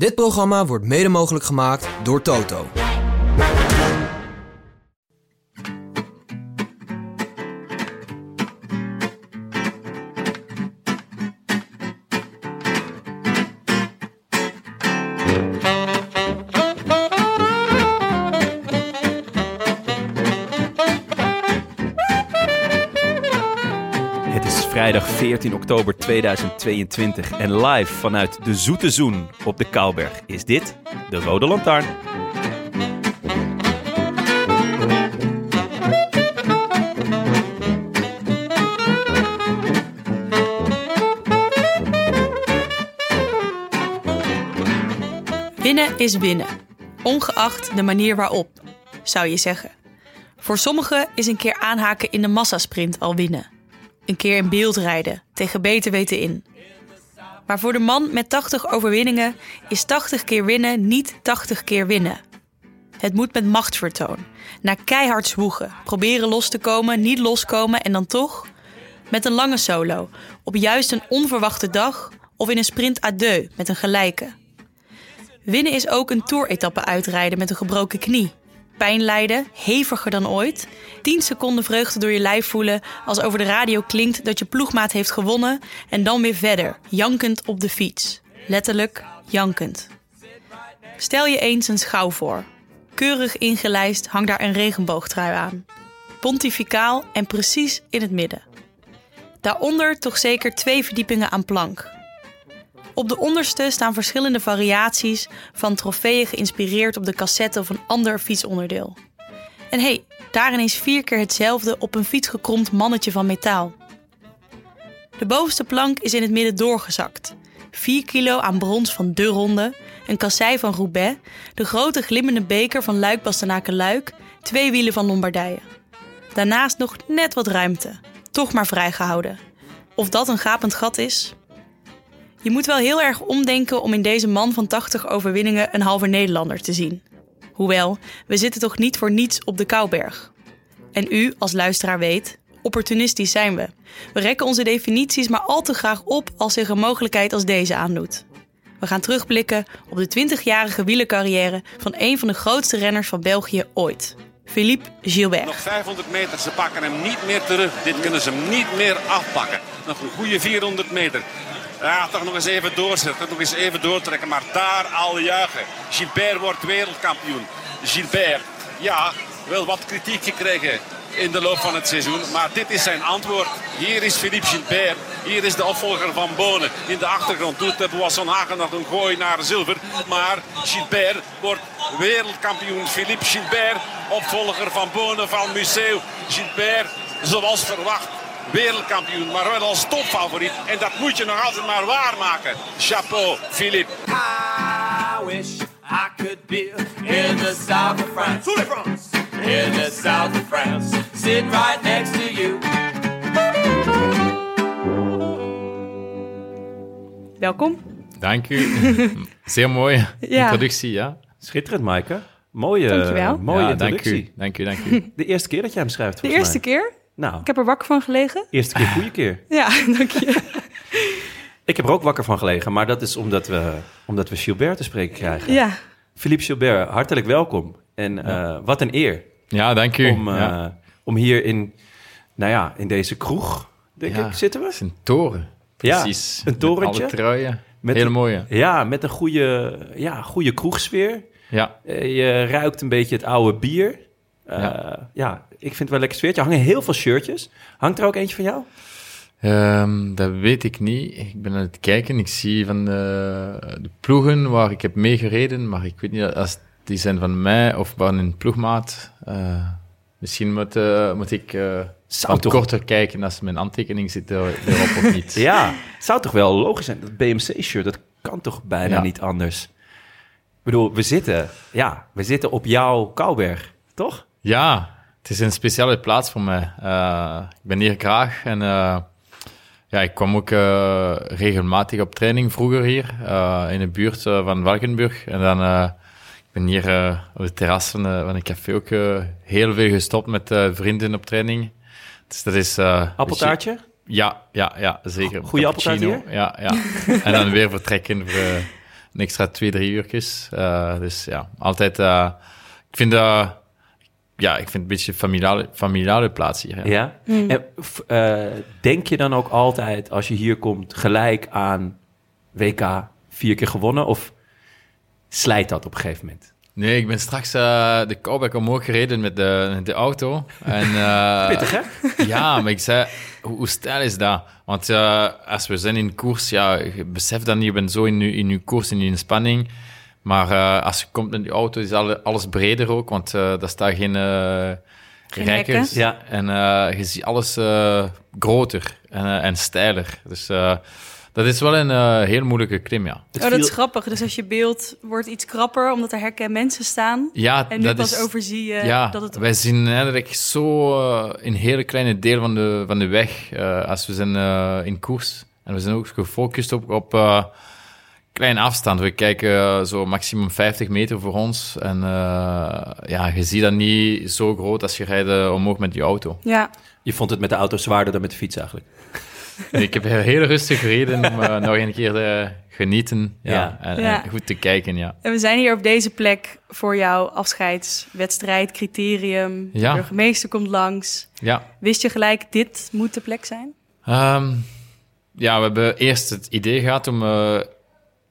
Dit programma wordt mede mogelijk gemaakt door Toto. Vrijdag 14 oktober 2022 en live vanuit de Zoete Zoen op de Kouberg is dit de Rode Lantaarn. Winnen is winnen, ongeacht de manier waarop, zou je zeggen. Voor sommigen is een keer aanhaken in de massasprint al winnen. Een keer in beeld rijden, tegen beter weten in. Maar voor de man met 80 overwinningen is 80 keer winnen niet 80 keer winnen. Het moet met machtsvertoon. Na keihard zwoegen, proberen los te komen, niet loskomen en dan toch met een lange solo, op juist een onverwachte dag of in een sprint à deux met een gelijke. Winnen is ook een toeretappe uitrijden met een gebroken knie. Pijn lijden, heviger dan ooit. 10 seconden vreugde door je lijf voelen als over de radio klinkt dat je ploegmaat heeft gewonnen. En dan weer verder, jankend op de fiets. Letterlijk jankend. Stel je eens een schouw voor. Keurig ingelijst hangt daar een regenboogtrui aan. Pontificaal en precies in het midden. Daaronder toch zeker twee verdiepingen aan plank. Op de onderste staan verschillende variaties van trofeeën geïnspireerd op de cassette of een ander fietsonderdeel. En hé, hey, daarin is vier keer hetzelfde op een fiets gekromd mannetje van metaal. De bovenste plank is in het midden doorgezakt. 4 kilo aan brons van De Ronde, een kassei van Roubaix, de grote glimmende beker van Luik Bastenaken Luik, twee wielen van Lombardije. Daarnaast nog net wat ruimte, toch maar vrijgehouden. Of dat een gapend gat is, je moet wel heel erg omdenken om in deze man van 80 overwinningen een halve Nederlander te zien. Hoewel, we zitten toch niet voor niets op de Kouberg. En u, als luisteraar weet, opportunistisch zijn we. We rekken onze definities maar al te graag op als zich een mogelijkheid als deze aandoet. We gaan terugblikken op de 20-jarige wielercarrière van een van de grootste renners van België ooit. Philippe Gilbert. Nog 500 meter, ze pakken hem niet meer terug. Dit kunnen ze niet meer afpakken. Nog een goede 400 meter. Ja, toch nog eens even doorzetten, nog eens even doortrekken. Maar daar al juichen. Gilbert wordt wereldkampioen. Gilbert, ja, wel wat kritiek gekregen in de loop van het seizoen. Maar dit is zijn antwoord. Hier is Philippe Gilbert. Hier is de opvolger van Bonen. In de achtergrond doet de Hagen nog een gooi naar zilver. Maar Gilbert wordt wereldkampioen. Philippe Gilbert, opvolger van Bonen van Museo. Gilbert, zoals verwacht, wereldkampioen, maar wel als topfavoriet. En dat moet je nog altijd maar waarmaken. Chapeau, Philippe. I wish I could be in the south of France. In the south of France. Sitting right next to you. Welkom. Dank u. Zeer mooie Ja. introductie, ja. Schitterend, Maaike. Mooie, Dankjewel. mooie ja, dank introductie. u. Dank u, dank u. De eerste keer dat jij hem schrijft, De eerste mij. keer? Nou, Ik heb er wakker van gelegen. eerste keer, goede keer. Ja, dank je. Ik heb er ook wakker van gelegen, maar dat is omdat we, omdat we Gilbert te spreken krijgen. Ja, Philippe Gilbert, hartelijk welkom. En eh, wat een eer Ja, dank u. om, eh, ja. om hier in, nou ja, in deze kroeg, denk Ja, ik, zitten Het we. is een toren. Ja, Precies. een torentje. Met alle truien. Met Hele een- mooie. Ja, met een goede, ja, goede kroegsfeer. Ja. Eh, je ruikt een beetje het oude bier. Eh, Ja. ja. Ik vind het wel lekker sfeertje. Er hangen heel veel shirtjes. Hangt er ook eentje van jou? Ehm, dat weet ik niet. Ik ben aan het kijken. Ik zie van de, de ploegen waar ik heb meegereden, maar ik weet niet als die zijn van mij of van een ploegmaat. Eh, misschien moet, eh, moet ik eh Zou toch- korter kijken als mijn aantekening zit er, erop of niet. Ja, het zou toch wel logisch zijn. Dat BMC-shirt, dat kan toch bijna Ja. niet anders? Ik bedoel, we zitten, ja, we zitten op jouw Kouwberg, toch? Ja, het is een speciale plaats voor mij. Eh, ik ben hier graag en eh, ja, ik kwam ook eh, regelmatig op training vroeger hier in de buurt van Valkenburg. En dan ik ben hier op de terras van, van een café ook heel veel gestopt met vrienden op training. Dus dat is... Appeltaartje? Ja, ja, ja, zeker. Goeie appeltaart Cappuccino. Ja, ja. en dan weer vertrekken voor een extra twee, drie uurtjes. Dus ja, altijd... ik vind dat... Ja, ik vind het een beetje een familiale, familiale plaats hier. Ja. Ja. En f- eh, denk je dan ook altijd, als je hier komt, gelijk aan WK vier keer gewonnen? Of slijt dat op een gegeven moment? Nee, ik ben straks eh, de Kouwberg omhoog gereden met de, met de auto. En, eh, Pittig, hè? Ja, maar ik zei, hoe, hoe stijl is dat? Want eh, als we zijn in koers, ja, je beseft dan, je bent zo in je, in je koers, in je spanning. Maar eh, als je komt met die auto, is alle- alles breder ook, want eh daar staan geen, eh Geen rekkers. Ja. En eh, je ziet alles eh, groter en, eh, en steiler. Dus eh, dat is wel een eh, heel moeilijke klim, ja. Het Oh, dat is grappig. Dus als je beeld wordt iets krapper, omdat er hekken en mensen staan. Ja, En nu dat pas is... overzie je ja, dat het... wij zien eigenlijk zo eh, een hele kleine deel van de, van de weg eh, als we zijn eh, in koers. En we zijn ook gefocust op, op eh, kleine afstand. We kijken eh, zo maximum 50 meter voor ons. En eh, ja, je ziet dat niet zo groot als je rijdt eh, omhoog met die auto. Ja, Je vond het met de auto zwaarder dan met de fiets eigenlijk. Nee, ik heb heel rustig gereden om nog een keer te genieten ja, Ja. En, Ja. en goed te kijken. Ja. en we zijn hier op deze plek voor jouw afscheidswedstrijd, criterium. Ja. De burgemeester komt langs. Ja. Wist je gelijk, dit moet de plek zijn? Ehm, ja, we hebben eerst het idee gehad om eh,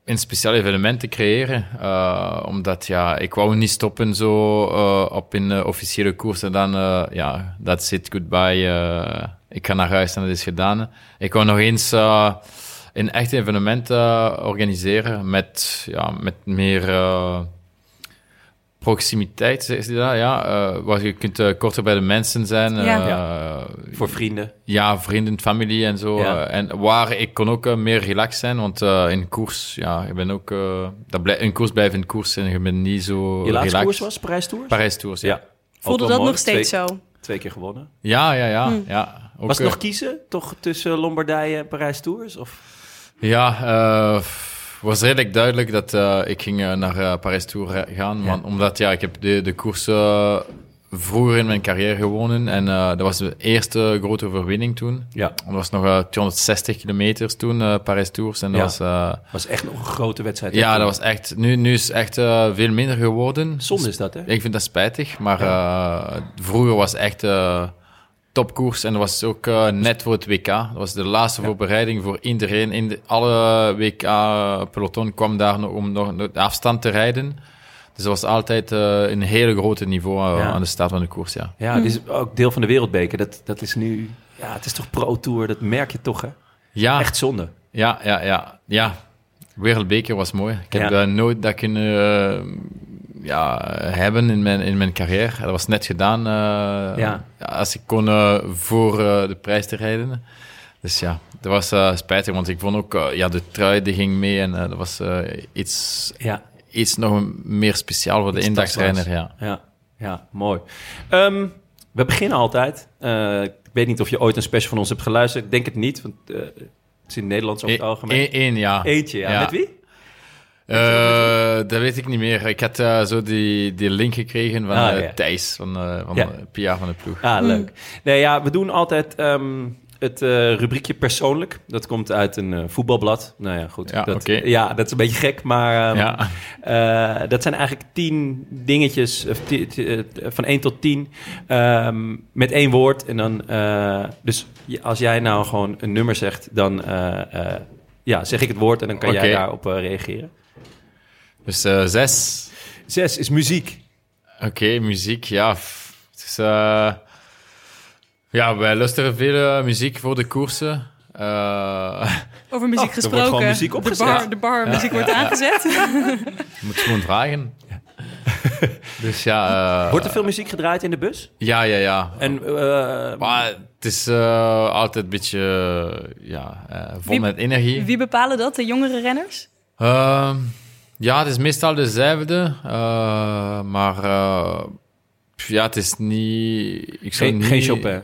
een speciaal evenement te creëren. Eh, omdat, ja, ik wou niet stoppen zo eh, op een eh, officiële koers en dan, ja, that's it, goodbye. ik ga naar huis en dat is gedaan. Ik wou nog eens een echt evenement organiseren met, ja, met meer... Proximiteit, zeg je dat? Ja, eh, waar je kunt eh, korter bij de mensen zijn. Ja. eh, Voor vrienden. ja, vrienden, familie en zo. Ja. en waar ik kon ook meer relaxed zijn, want eh, in koers, ja, ik ben ook... dat blij, in koers blijven in koers en je bent niet zo Je laatste relaxed. koers was Parijs Tours? Parijs Tours, ja. Voelde dat nog steeds twee, zo? Twee keer gewonnen. Ja, ja, ja. ja. Ook, was het nog kiezen, toch, tussen Lombardije en Parijs Tours? Of? Ja, eh was redelijk duidelijk dat eh, ik ging eh, naar eh, Parijs Tour gaan. want- omdat ja, ik heb de, de koers eh, vroeger in mijn carrière gewonnen. En dat was de eerste grote overwinning toen. Ja. Dat was nog eh, 260 kilometers toen, Parijs Tours. En dat Ja. was... was echt nog een grote wedstrijd. Ja, dat was echt. Nu, nu is het echt veel minder geworden. Zonde is dat, hè? Ik vind dat spijtig, maar vroeger was echt topkoers en dat was ook eh, net voor het WK. Dat was de laatste voorbereiding voor iedereen. In de, alle WK-peloton kwam daar nog om nog de afstand te rijden. Dus dat was altijd eh, een hele grote niveau eh, Ja. aan de start van de koers, ja. Ja, dit is ook deel van de wereldbeker. Dat, dat is nu... Ja, het is toch pro-tour, dat merk je toch, hè? Ja, Echt zonde. ja, ja, ja. ja. Wereldbeker was mooi. Ik heb Ja. nooit dat kunnen ja, hebben in mijn, in mijn carrière. Dat was net gedaan eh, Ja. als ik kon eh, voor eh, de prijs te rijden. Dus ja, dat was spijtig, want ik vond ook, ja, de trui die ging mee en dat was iets, Ja, iets nog meer speciaal voor de tastbaars. ja. ja, ja, mooi. Ehm, we beginnen altijd. Ik weet niet of je ooit een special van ons hebt geluisterd. Ik denk het niet, want het is in het Nederlands over het algemeen. Eén, één, ja. Eentje, ja. Ja. Met wie? Eh, dat weet ik niet meer. Ik had eh, zo die, die link gekregen van Ah, eh, ja. Thijs, van, eh van Ja. eh, Pia van de ploeg. Ah, leuk. Nee, ja, we doen altijd ehm, het eh, rubriekje persoonlijk. Dat komt uit een eh, voetbalblad. Nou ja, goed. Ja, dat, ja, dat is een beetje gek, maar... ehm, Ja. eh, dat zijn eigenlijk tien dingetjes, van 1 tot 10, ehm, met één woord. En dan, eh, dus als jij nou gewoon een nummer zegt, dan eh, eh, ja, zeg ik het woord en dan kan jij daarop reageren. Dus eh, zes. Zes is muziek. Oké, muziek, ja. Het is, eh, ja, wij luisteren veel eh, muziek voor de koersen. Eh, Over muziek Oh, er wordt gesproken. gewoon muziek de opgezet. bar, de bar muziek wordt aangezet. je moet gewoon vragen. dus ja... eh, Wordt er veel muziek gedraaid in de bus? Ja, ja, ja. En eh, Maar het is eh, altijd een beetje ja, eh, vol Wie- met energie. Wie bepalen dat? De jongere renners? Ja, het is meestal dezelfde, eh, maar eh, ja, het is niet... Ik zou Geen, niet... geen Chopin.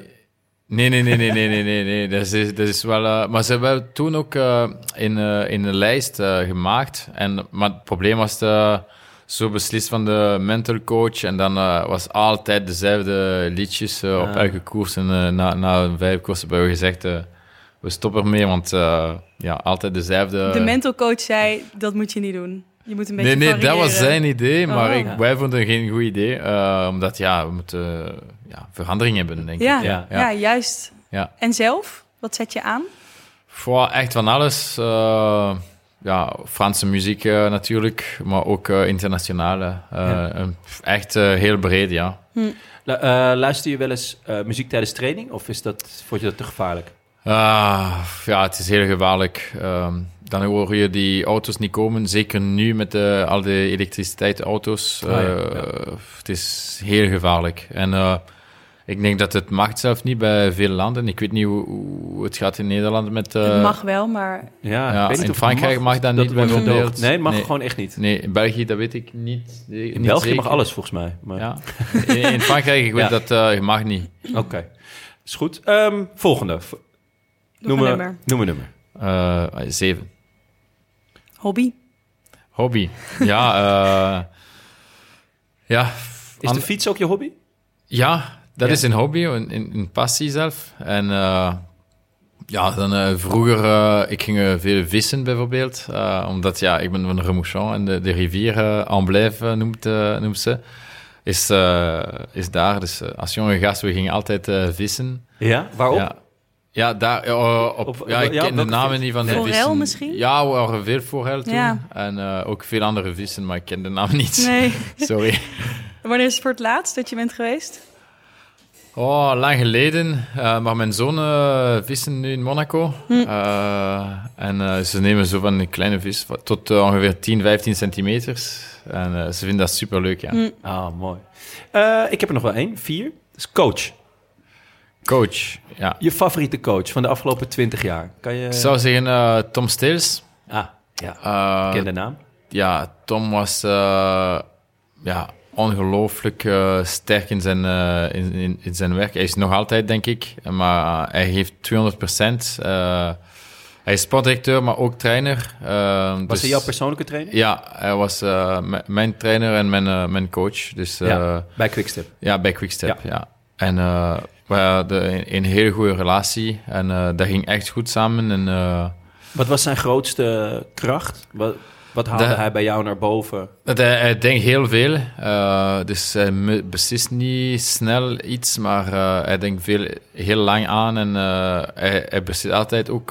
Nee, nee, nee, nee, nee, nee, nee, nee. Dat is, dat is wel... eh, maar ze hebben toen ook eh, in, eh, in een lijst eh, gemaakt. En, maar het probleem was de, zo beslist van de mental coach. En dan eh, was altijd dezelfde liedjes op Ah. elke koers. En eh, na, na vijf koersen hebben we gezegd... eh, we stoppen ermee, want eh, ja, altijd dezelfde... De mental coach zei, dat moet je niet doen. Je moet een beetje Nee, nee, dat was zijn idee, maar Oh. ik, wij vonden het geen goed idee. eh, omdat, ja, we moeten ja, verandering hebben, denk Ja, ik. ja. Ja. juist. Ja. En zelf? Wat zet je aan? Voor echt van alles. eh, ja, Franse muziek eh, natuurlijk, maar ook eh, internationale. Eh, echt eh, heel breed, ja. Eh, luister je wel eens eh, muziek tijdens training? Of is dat, vond je dat te gevaarlijk? Ah, ja, het is heel gevaarlijk. Ehm, dan hoor je die auto's niet komen. Zeker nu met de, al die elektriciteitsauto's. Ah, ja, Eh, ja. Het is heel gevaarlijk. En eh, ik denk dat het mag zelf niet bij veel landen. Ik weet niet hoe, hoe het gaat in Nederland met... eh, het mag wel, maar Ja, Ja, ik weet niet in of het Frankrijk mag dat niet het wordt bijvoorbeeld. Nee, het mag Nee. gewoon echt niet. Nee, in België, dat weet ik niet. Nee, In niet België zeker. mag alles volgens mij. Maar... Ja. In, in Frankrijk, ik weet Ja. dat eh, je mag niet. Oké, is goed. Ehm, volgende. Noem een nummer. Noem een nummer. Eh, zeven. Hobby? Hobby. Ja, eh, ja. Is de fiets ook je hobby? Ja, dat Ja. is een hobby, een, een, een passie zelf. En eh, ja, dan eh, vroeger, eh, ik ging veel vissen bijvoorbeeld. eh, omdat, ja, ik ben van Remouchon en de, de rivier uh, Amblève noemt, noemt ze. Is, eh, is daar. Dus als jonge gast, we gingen altijd eh, vissen. Ja, waarop? Ja. Ja, daar, eh, op, Op- ja, ik ja, ken de namen niet van de Forel vissen. misschien? Ja, we waren veel forel toen. Ja. En eh, ook veel andere vissen, maar ik ken de namen niet. Nee. Sorry. Wanneer is het voor het laatst dat je bent geweest? Oh, lang geleden. Eh, maar mijn zoon eh, vissen nu in Monaco. Hm. Eh, en ze nemen zo van een kleine vis tot ongeveer 10, 15 centimeters. En eh, ze vinden dat superleuk, ja. Hm. Ah, mooi. Eh, ik heb er nog wel één. Vier. Dat is coach. Coach, ja. Je favoriete coach van de afgelopen 20 jaar. Kan je... Ik zou zeggen eh, Tom Steels. Ah, ja. Ik ken de naam. ja, Tom was eh, ja, ongelooflijk sterk in zijn, in, in, in zijn werk. Hij is nog altijd, denk ik, maar hij heeft 200 procent. hij is sportdirecteur, maar ook trainer. Was dus- hij jouw persoonlijke trainer? Ja, hij was mijn trainer en mijn, mijn coach. Dus Ja, ja, bij Quickstep. bij Quickstep, ja. En we hadden een, hele goede relatie en eh, dat ging echt goed samen. En, eh, Wat was zijn grootste kracht? Wat, wat haalde De- hij bij jou naar boven? Dat hij, hij denkt heel veel, eh, dus hij beslist niet snel iets, maar hij denkt veel, heel lang aan en hij, hij beslist altijd ook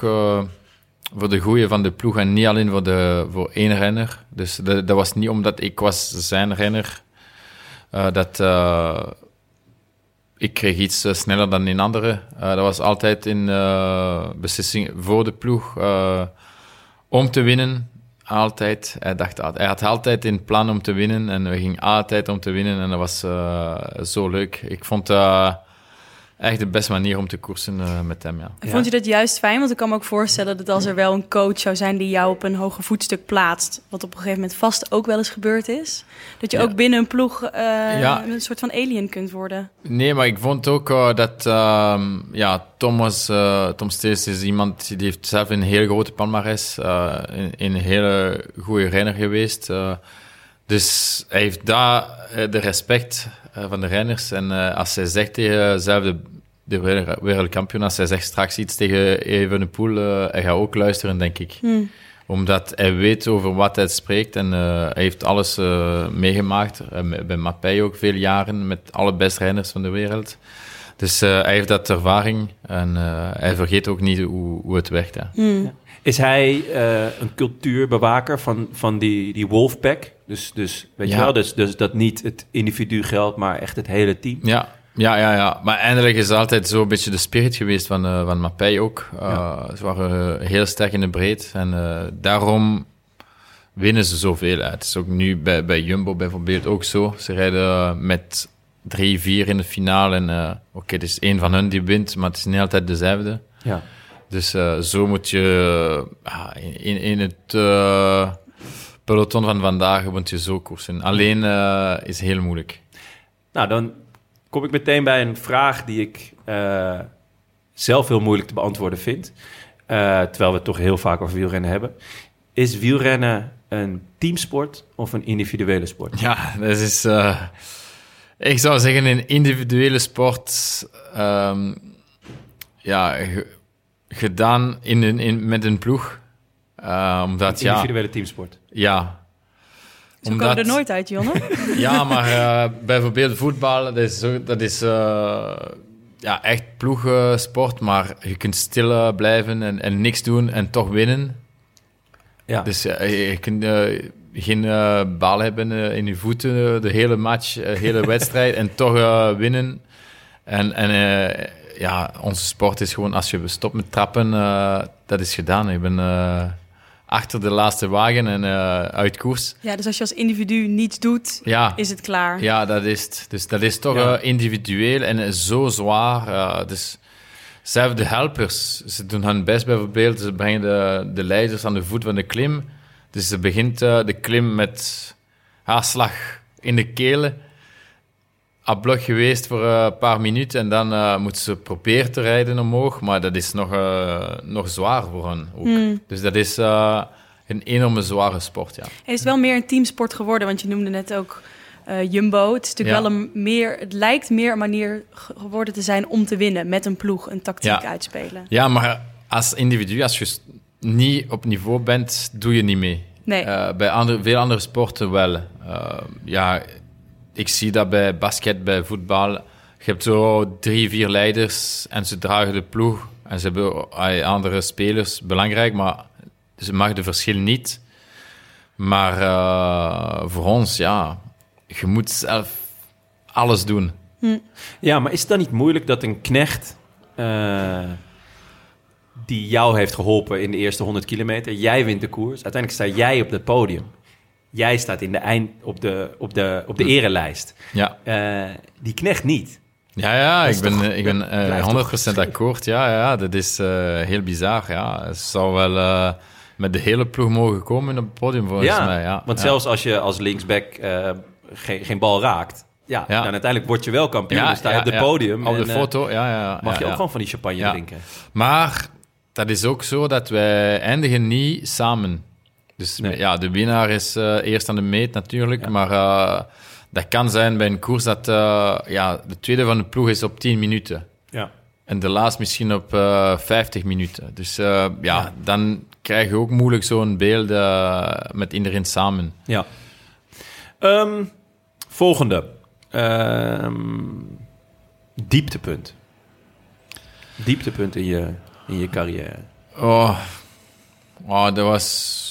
voor de goede van de ploeg en niet alleen voor, de, voor één renner. Dus dat, dat was niet omdat ik was zijn renner, dat ik kreeg iets eh, sneller dan een andere. Eh, dat was altijd in eh, beslissing voor de ploeg om te winnen. Altijd. Hij, dacht, hij had altijd in plan om te winnen en we gingen altijd om te winnen en dat was zo leuk. Ik vond dat echt de beste manier om te koersen eh, met hem, ja. En Vond je dat juist fijn? Want ik kan me ook voorstellen dat als er wel een coach zou zijn die jou op een hoger voetstuk plaatst, wat op een gegeven moment vast ook wel eens gebeurd is, dat je Ja. ook binnen een ploeg eh, Ja. een soort van alien kunt worden. Nee, maar ik vond ook eh, dat ehm, ja, Tom, was, eh, Tom Steels is iemand die heeft zelf een heel grote palmarès, eh een, een hele goede renner geweest. eh. dus hij heeft daar de respect van de renners. En eh, als hij zegt tegen zelf de, de wereld- wereldkampioen, als hij zegt straks iets tegen Evenepoel, eh hij gaat ook luisteren, denk ik. Omdat hij weet over wat hij spreekt en eh, hij heeft alles eh, meegemaakt. Eh, met- bij Mappei ook veel jaren met alle beste renners van de wereld. Dus eh, hij heeft dat ervaring en eh, hij vergeet ook niet hoe, hoe het werkt. Ja. Is hij eh, een cultuurbewaker van, van die, die Wolfpack? Dus, dus weet je wel, dus, dus dat niet het individu geldt, maar echt het hele team. Ja, ja, ja, ja. Maar eindelijk is het altijd zo'n beetje de spirit geweest van, eh van Mappei ook. Uh, Ja. Ze waren eh, heel sterk in de breed en eh, daarom winnen ze zoveel uit. Het is ook nu bij, bij Jumbo bijvoorbeeld ook zo. Ze rijden met drie, vier in de finale en eh, oké, het is één van hun die wint, maar het is niet altijd dezelfde. Ja. Dus eh, zo moet je in, in het, eh, peloton van vandaag moet je zo koersen. Alleen eh, is heel moeilijk. Nou, dan kom ik meteen bij een vraag die ik eh, zelf heel moeilijk te beantwoorden vind. Eh, terwijl we het toch heel vaak over wielrennen hebben. Is wielrennen een teamsport of een individuele sport? Ja, dat is... ik zou zeggen een individuele sport... ehm, ja, ge- gedaan in een, in, met een ploeg. Omdat, Een ja... individuele teamsport. Ja. Zo komen we er nooit uit, Jonne. Ja, maar eh, bijvoorbeeld voetbal, dat is, zo, dat is eh, ja, echt ploegsport, maar je kunt stil eh, blijven en, en niks doen en toch winnen. Ja. Dus je kunt geen eh, bal hebben in je voeten de hele match, de hele wedstrijd en toch eh, winnen. En, en eh, ja, onze sport is gewoon, als je stopt met trappen, eh, dat is gedaan. Je bent eh, achter de laatste wagen en eh, uit koers. Ja, dus als je als individu niets doet, Ja. is het klaar. Ja, dat is het. Dus dat is toch Ja. eh, individueel en eh, zo zwaar. eh, dus zelfs de helpers, ze doen hun best bijvoorbeeld. Ze brengen de, de leiders aan de voet van de klim. Dus ze begint de klim met haarslag in de kelen. Ablok geweest voor eh, een paar minuten en dan eh moeten ze proberen te rijden omhoog. Maar dat is nog, eh, nog zwaar voor hen ook. Dus dat is een enorme zware sport, ja. Het is wel meer een teamsport geworden, want je noemde net ook Jumbo. Het is natuurlijk Ja. wel een meer, het lijkt meer een manier ge- geworden te zijn om te winnen met een ploeg, een tactiek Ja. uitspelen. Ja, maar als individu, als je niet op niveau bent, doe je niet mee. Nee. Bij andere, veel andere sporten wel. Ja, ik zie dat bij basket, bij voetbal. Je hebt zo drie, vier leiders en ze dragen de ploeg. En ze hebben andere spelers, belangrijk, maar ze maken de verschil niet. Maar eh, voor ons, ja, je moet zelf alles doen. Ja, maar is het dan niet moeilijk dat een knecht eh, die jou heeft geholpen in de eerste 100 kilometer, jij wint de koers, uiteindelijk sta jij op het podium. Jij staat in de eind op de, op de, op de Hm. erelijst. Ja. Eh, die knecht niet. Ja, ja, ik ben, toch- ik ben dat eh, blijft 100% akkoord. Ja, ja, dat is eh, heel bizar. Ja. Het zou wel met de hele ploeg mogen komen op het podium, volgens mij. Ja. want Ja. zelfs als je als linksback geen, geen bal raakt, ja, Ja. dan uiteindelijk word je wel kampioen. Ja, dan sta je ja, op het ja. podium. Op de en, foto, ja, ja. mag je ook gewoon van die champagne drinken. Maar dat is ook zo dat wij eindigen niet samen. Dus Nee. ja, de winnaar is eh, eerst aan de meet natuurlijk. Ja. Maar eh, dat kan zijn bij een koers dat eh, ja, de tweede van de ploeg is op 10 minuten. Ja. En de laatste misschien op eh 50 minuten. Dus ja, Ja. dan krijg je ook moeilijk zo'n beeld met iedereen samen. Ja. Ehm, volgende. Ehm, dieptepunt. Dieptepunt in je, in je carrière. Oh, oh dat was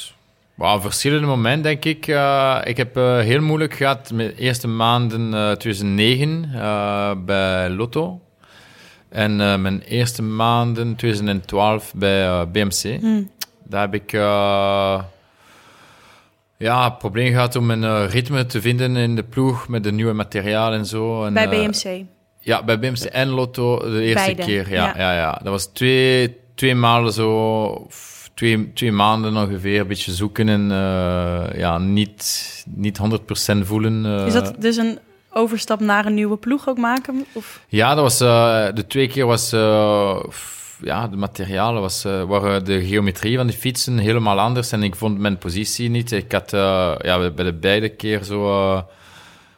wow, verschillende momenten, denk ik. Eh, ik heb eh, heel moeilijk gehad met de eerste maanden eh 2009 eh, bij Lotto. En mijn eerste maanden 2012 bij BMC. Daar heb ik ja, een probleem gehad om een ritme te vinden in de ploeg met de nieuwe materiaal en zo. En, Bij BMC. ja, bij BMC en Lotto de eerste Beide, keer. Ja, ja. ja. Ja, Dat was twee, twee maanden zo, twee, twee maanden ongeveer, een beetje zoeken en eh, ja, niet, niet 100% voelen. eh. Is dat dus een overstap naar een nieuwe ploeg ook maken? Of? Ja, dat was, eh, de twee keer was, ja, de materialen was, waren de geometrie van de fietsen helemaal anders en ik vond mijn positie niet. Ik had ja, bij de beide keer zo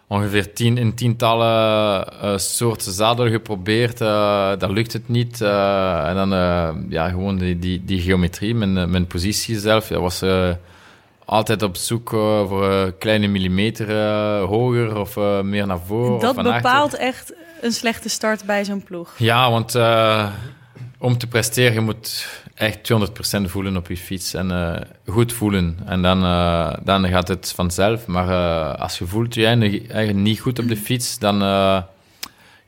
ongeveer tien, in tientallen eh, soorten zadel geprobeerd. eh, dat lukt het niet. eh, en dan ja, gewoon die, die, die geometrie, mijn, mijn positie zelf, dat was... altijd op zoek voor een kleine millimeter hoger of meer naar voren. dat achter. bepaalt echt een slechte start bij zo'n ploeg. Ja, want om te presteren, je moet echt 200% voelen op je fiets en eh, goed voelen. En dan, eh, dan gaat het vanzelf. Maar eh, als je voelt je eigen- eigen niet goed op de fiets, dan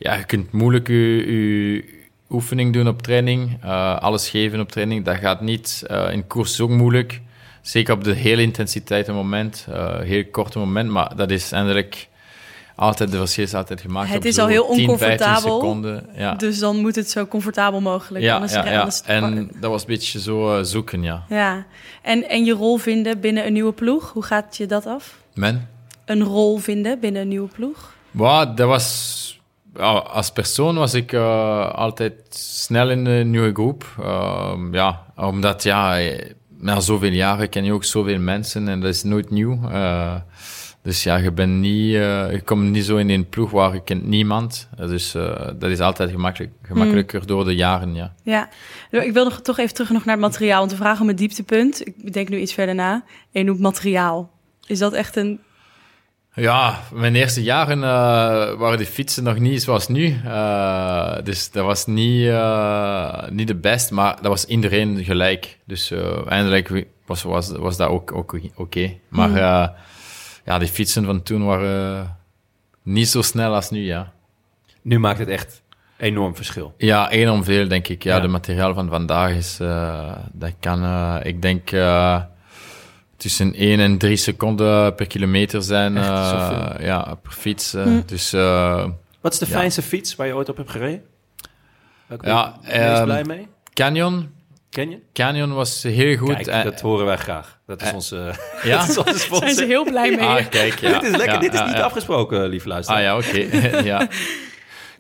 ja, je kunt moeilijk je, oefening doen op training, alles geven op training. Dat gaat niet. In koers is ook moeilijk. Zeker op de hele intensiteit een moment, heel korte moment, maar dat is eindelijk altijd, de dossiers altijd gemaakt. Het op is al heel 10, 15 oncomfortabel. seconden. Ja, Dus dan moet het zo comfortabel mogelijk. ja, anders, ja, ja. anders- En dat was een beetje zo eh, zoeken, ja. ja. En, en je rol vinden binnen een nieuwe ploeg, hoe gaat je dat af? Men? Een rol vinden binnen een nieuwe ploeg? Wow, dat was... als persoon was ik eh, altijd snel in de nieuwe groep. Ehm, ja, omdat ja, eh, na zoveel jaren ken je ook zoveel mensen en dat is nooit nieuw. Dus ja, je, bent niet, eh, je komt niet zo in een ploeg waar je kent niemand. Dus dat is altijd gemakkelijk, gemakkelijker door de jaren, ja. Ja. Ik wil nog, toch even terug nog naar het materiaal. Want we vragen om het dieptepunt. Ik denk nu iets verder na. En je noemt materiaal. Is dat echt een... Ja, mijn eerste jaren eh, waren de fietsen nog niet zoals nu. Dus dat was niet, niet de best, maar dat was iedereen gelijk. Dus eindelijk was, was, was dat ook ook oké. Maar eh, ja, die fietsen van toen waren niet zo snel als nu, ja. Nu maakt het echt enorm verschil. Ja, enorm veel, denk ik. Ja, Ja. de materiaal van vandaag is... eh, dat kan, eh, ik denk, eh, tussen 1 en 3 seconden per kilometer zijn. Eh, ja, per fiets. eh. Hm. Dus eh, Wat is de Ja. fijnste fiets waar je ooit op hebt gereden? Welke Ja, ben je ehm, blij mee? Canyon, Ken je? Canyon was heel goed. Kijk, Eh, dat horen wij graag. Dat is eh, onze, ja? dat is onze sponsor. Zijn ze heel blij mee? Ah, kijk, ja. dit is lekker. Ja, dit is ja, niet ja. afgesproken, lieve luisteraar. Ah ja, oké. ja.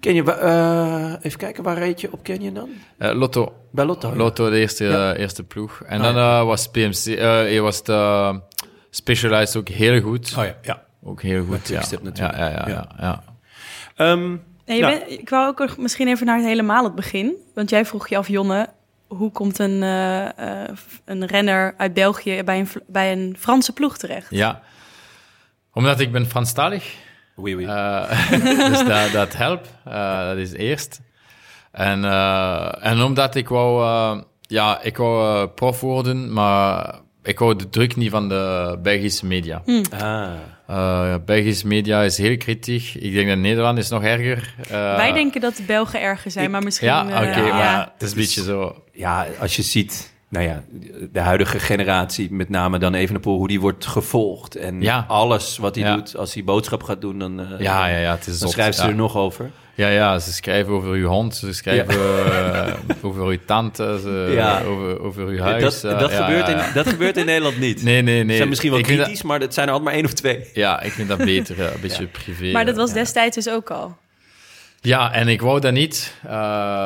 Ken je, wa- eh, even kijken, waar reed je op Canyon dan? Eh, Lotto. Bij Lotto. ja. Lotto, de eerste, Ja. eerste ploeg. En Ah, dan eh, was PMC, eh was de Specialized ook heel goed. Oh ja, ja. Ook heel goed, Met ja. Natuurlijk. Ja, ja, ja. Ja. ja, ja. Ehm, En je Nou. bent- ik wou ook misschien even naar het helemaal het begin. Want jij vroeg je af, Jonne, hoe komt een, eh, eh, een renner uit België bij een, bij een Franse ploeg terecht? Ja. Omdat ik ben Franstalig. oui, oui. Eh, dus dat, dat helpt. Eh, dat is eerst. En, eh, en omdat ik wou, eh, ja, ik wou prof worden, maar ik wou de druk niet van de Belgische media. ah. Eh, Belgische media is heel kritisch. Ik denk dat Nederland is nog erger. Eh, Wij denken dat de Belgen erger zijn, maar misschien... Ja, oké, eh, maar ja. het is een beetje zo. ja, als je ziet, nou ja, de huidige generatie, met name dan Evenepoel, hoe die wordt gevolgd. En Ja. alles wat hij Ja. doet, als hij boodschap gaat doen, dan, eh, Ja, ja, ja, het is dan zot, schrijft ze er nog over. Ja, ja, ze schrijven over uw hond, ze schrijven eh, over uw tante, ze, Ja. over, over uw huis. dat, eh, dat, ja, gebeurt ja, ja. In, dat gebeurt in Nederland niet. Nee, nee, nee. Ze zijn misschien wel Ik kritisch, maar het zijn er altijd maar één of twee. dat- ja, ik vind dat beter, een beetje privé. Maar dat was ja. destijds dus ook al. Ja, en ik wou dat niet.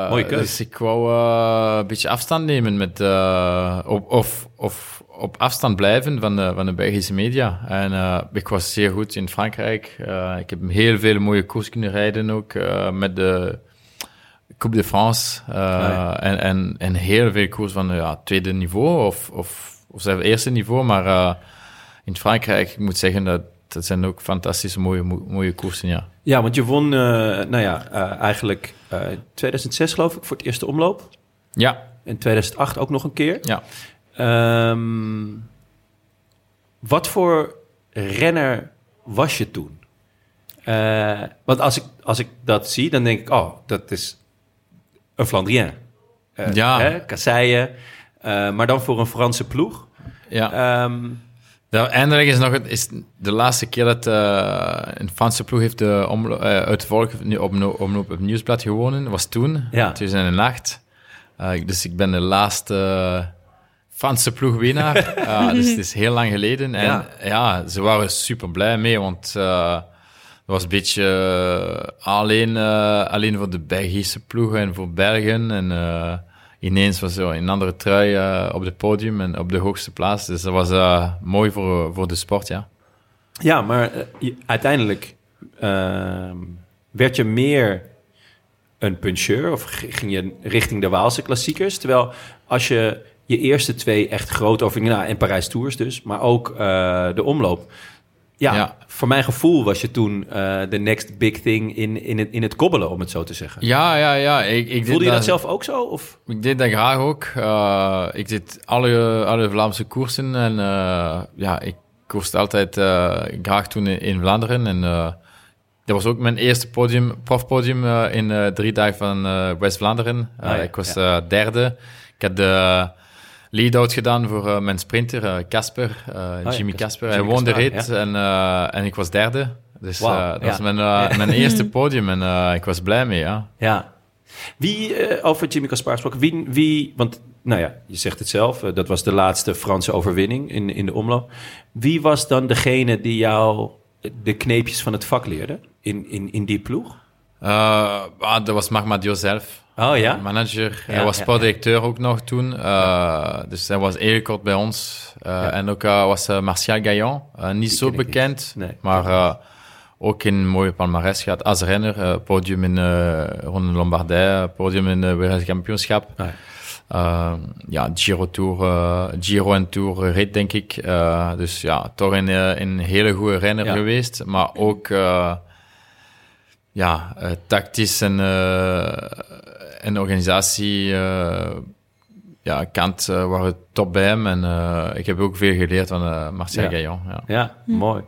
Mooie keus. Dus ik wou eh, een beetje afstand nemen met... eh, op, of, of op afstand blijven van de, van de Belgische media. En ik was zeer goed in Frankrijk. Ik heb heel veel mooie koers kunnen rijden ook met de Coupe de France. Ja. en, en, en heel veel koers van ja, tweede niveau of, of, of zelfs eerste niveau. Maar in Frankrijk, ik moet zeggen, dat, dat zijn ook fantastische mooie, mo- mooie koersen, ja. Ja, want je won, eh, nou ja, eh, eigenlijk eh 2006 geloof ik voor het eerste omloop. Ja, In 2008 ook nog een keer. ja. Ehm, wat voor renner was je toen? Eh, want als ik, als ik dat zie, dan denk ik, oh, dat is een Flandrien. Eh, Ja. Hè, kasseien, eh, maar dan voor een Franse ploeg. ja. Ehm, Ja, eindelijk is nog het, is de laatste keer dat eh, een Franse ploeg heeft de omlo- eh, uit de volk nu op, op Nieuwsblad gewonnen. was toen, Ja. 2008. Eh, ik- dus ik ben de laatste eh, Franse ploegwinnaar. Eh, dus het is heel lang geleden. En Ja. ja, ze waren super blij mee, want eh, het was een beetje eh, alleen, eh, alleen voor de Belgische ploegen en voor Belgen. En eh, ineens was er een andere trui eh, op het podium en op de hoogste plaats. Dus dat was eh, mooi voor, voor de sport, ja. ja, maar eh, uiteindelijk ehm, werd je meer een puncheur of ging je richting de Waalse klassiekers? Terwijl als je je eerste twee echt groot over, nou, en Parijs Tours dus, maar ook de omloop. Ja, Ja. voor mijn gevoel was je toen eh, de next big thing in, in, het, in het kobbelen, om het zo te zeggen. Ja, ja, ja. Ik, ik Voelde je dat zelf ook zo? Of? Ik deed dat graag ook. Eh, ik deed alle, alle Vlaamse koersen en eh, ja, ik koerste altijd graag toen in, in Vlaanderen. En dat was ook mijn eerste podium, profpodium in drie dagen van West-Vlaanderen. Ah, ja, ik was eh, derde. Ik had de lead-out gedaan voor eh, mijn sprinter, eh, Casper, eh, ja, Jimmy Cas- Casper. Hij Jimmy won de Casper, rit en, en ik was derde. Dus dat ja. was mijn, mijn eerste podium en ik was blij mee, ja. Ja. Wie, over Jimmy Caspar gesproken, wie, wie, want nou ja, je zegt het zelf, dat was de laatste Franse overwinning in, in de omloop. Wie was dan degene die jou de kneepjes van het vak leerde in, in, in die ploeg? Ah, dat was Marmadio zelf. Oh ja? Manager. Ja, hij was sportdirecteur ook nog toen. Eh, Dus hij was heel kort bij ons. Eh, En ook eh, was eh, Martial Gaillon. Eh, niet zo bekend. Nee, maar eh, ook een mooie palmarès gehad. Als renner, eh, podium in eh Ronde Lombardij, podium in de wereldkampioenschap. Ah, ja. Eh, ja, Giro Tour, eh, Giro en Tour rit, denk ik. Eh, dus ja, toch een, eh, een hele goede renner Ja. geweest. Maar ook eh, ja, eh, tactisch en, eh en organisatie eh, ja, kant eh, waren top bij hem. En eh, ik heb ook veel geleerd van eh Marcel Ja. Gaillon. Ja. Ja, mooi.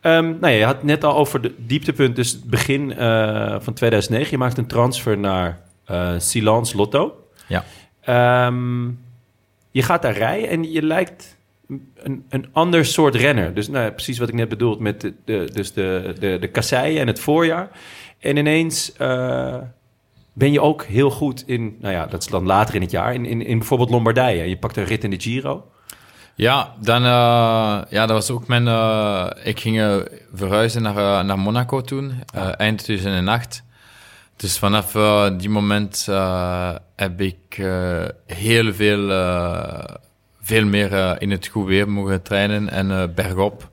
Ehm, nou ja, je had het net al over de dieptepunt, dus het begin eh, van 2009. Je maakt een transfer naar eh Silence Lotto. Ja. Ehm, je gaat daar rijden en je lijkt een, een ander soort renner. Dus nou, ja, precies wat ik net bedoelde met de, de, dus de, de, de kasseien en het voorjaar. En ineens eh, ben je ook heel goed in, nou ja, dat is dan later in het jaar, in, in, in bijvoorbeeld Lombardije. Je pakt een rit in de Giro. Ja, dan, eh, ja, dat was ook mijn. eh, ik ging eh, verhuizen naar, naar Monaco toen, eind 2008. Dus vanaf die moment heb ik heel veel, veel meer in het goed weer mogen trainen en bergop.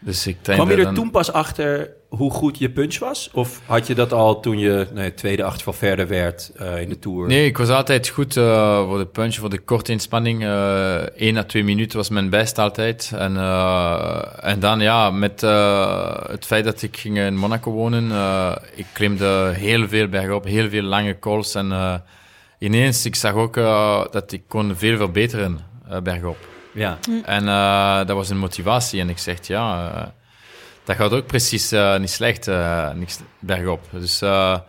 Dus ik Kwam je er dan- toen pas achter hoe goed je punch was? Of had je dat al toen je nee, tweede acht van verder werd eh, in de Tour? Nee, ik was altijd goed eh, voor de punch, voor de korte inspanning. Eh 1 à 2 minuten was mijn best altijd. En, eh, en dan ja, met eh, het feit dat ik ging in Monaco wonen, eh, ik klimde heel veel bergop, heel veel lange calls. En eh, ineens, ik zag ook eh, dat ik kon veel verbeteren eh, bergop. Ja. En eh, dat was een motivatie. En ik zeg, ja, eh, dat gaat ook precies eh, niet slecht, eh, niks bergop. Dus eh, dat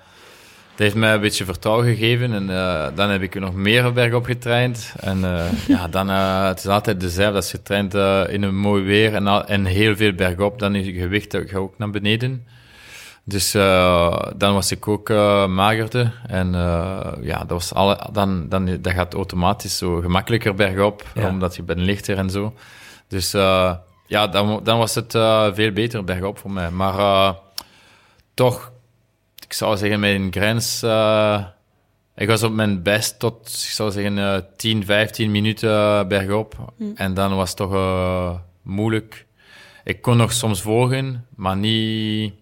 heeft mij een beetje vertrouwen gegeven. En dan heb ik nog meer bergop getraind. En ja, dan, het is altijd dezelfde. Als je traint in een mooi weer en, al- en heel veel bergop, dan is je gewicht ook- gaat ook naar beneden. Dus dan was ik ook magerder. En ja, dat, was alle, dan, dan, dat gaat automatisch zo gemakkelijker bergop, Ja. omdat je bent lichter en zo. Dus ja, dan, dan was het eh, veel beter bergop voor mij. Maar eh, toch, ik zou zeggen, mijn grens... eh, ik was op mijn best tot, ik zou zeggen, eh 10, 15 minuten bergop. En dan was het toch moeilijk. Ik kon nog soms volgen, maar niet,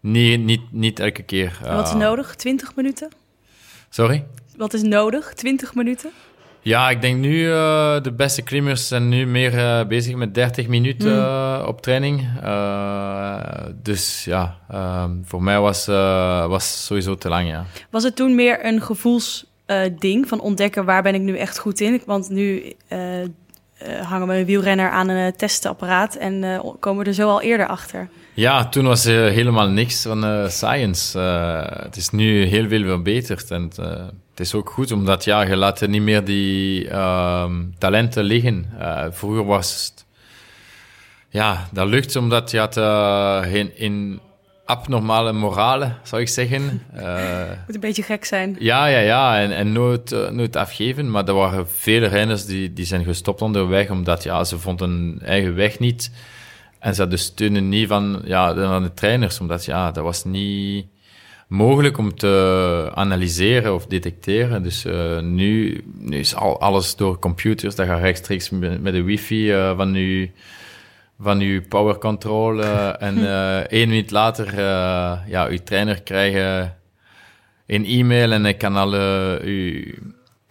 niet, niet, niet elke keer. Wat is nodig? 20 minuten? Sorry? Wat is nodig? 20 minuten? Ja, ik denk nu uh, de beste klimmers zijn nu meer uh, bezig met 30 minuten uh, op training. Dus ja, voor mij was was sowieso te lang, ja. Was het toen meer een gevoelsding van ontdekken waar ben ik nu echt goed in? Want nu hangen we een wielrenner aan een testapparaat en komen we er zo al eerder achter. Ja, toen was er helemaal niks van science. het is nu heel veel verbeterd en het is ook goed, omdat ja, je laat niet meer die uh, talenten liggen. Uh, vroeger was het... Ja, dat lukt omdat je had uh, in, in abnormale morale, zou ik zeggen. Moet een beetje gek zijn. Ja, ja, ja. En, en nooit, nooit afgeven. Maar er waren vele renners die, die zijn gestopt onderweg, omdat ja, ze vonden hun eigen weg niet. En ze hadden steunen niet van, ja, van de trainers, omdat ja, dat was niet mogelijk om te analyseren of detecteren. Dus uh, nu, nu is al, alles door computers. Dat gaat rechtstreeks met, de wifi uh, van uw, van uw power control. Uh, en één minuut later, ja, uw trainer krijgt een e-mail en hij kan al uw,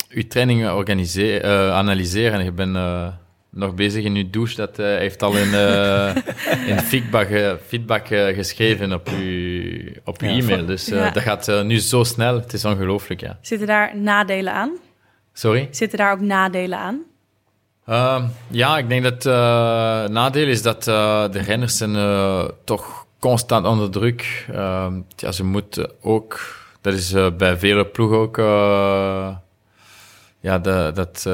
uw trainingen organiseren, analyseren. En je bent nog bezig in uw douche. Dat uh, heeft al een, uh, een feedback, uh, feedback geschreven op uw, op uw ja, e-mail. Dus ja. dat gaat nu zo snel. Het is ongelooflijk, ja. Zitten daar nadelen aan? Sorry? Zitten daar ook nadelen aan? Uh, ja, ik denk dat het nadeel is dat de renners zijn toch constant onder druk. ja, ze moeten ook... Dat is bij vele ploegen ook... ja, de, dat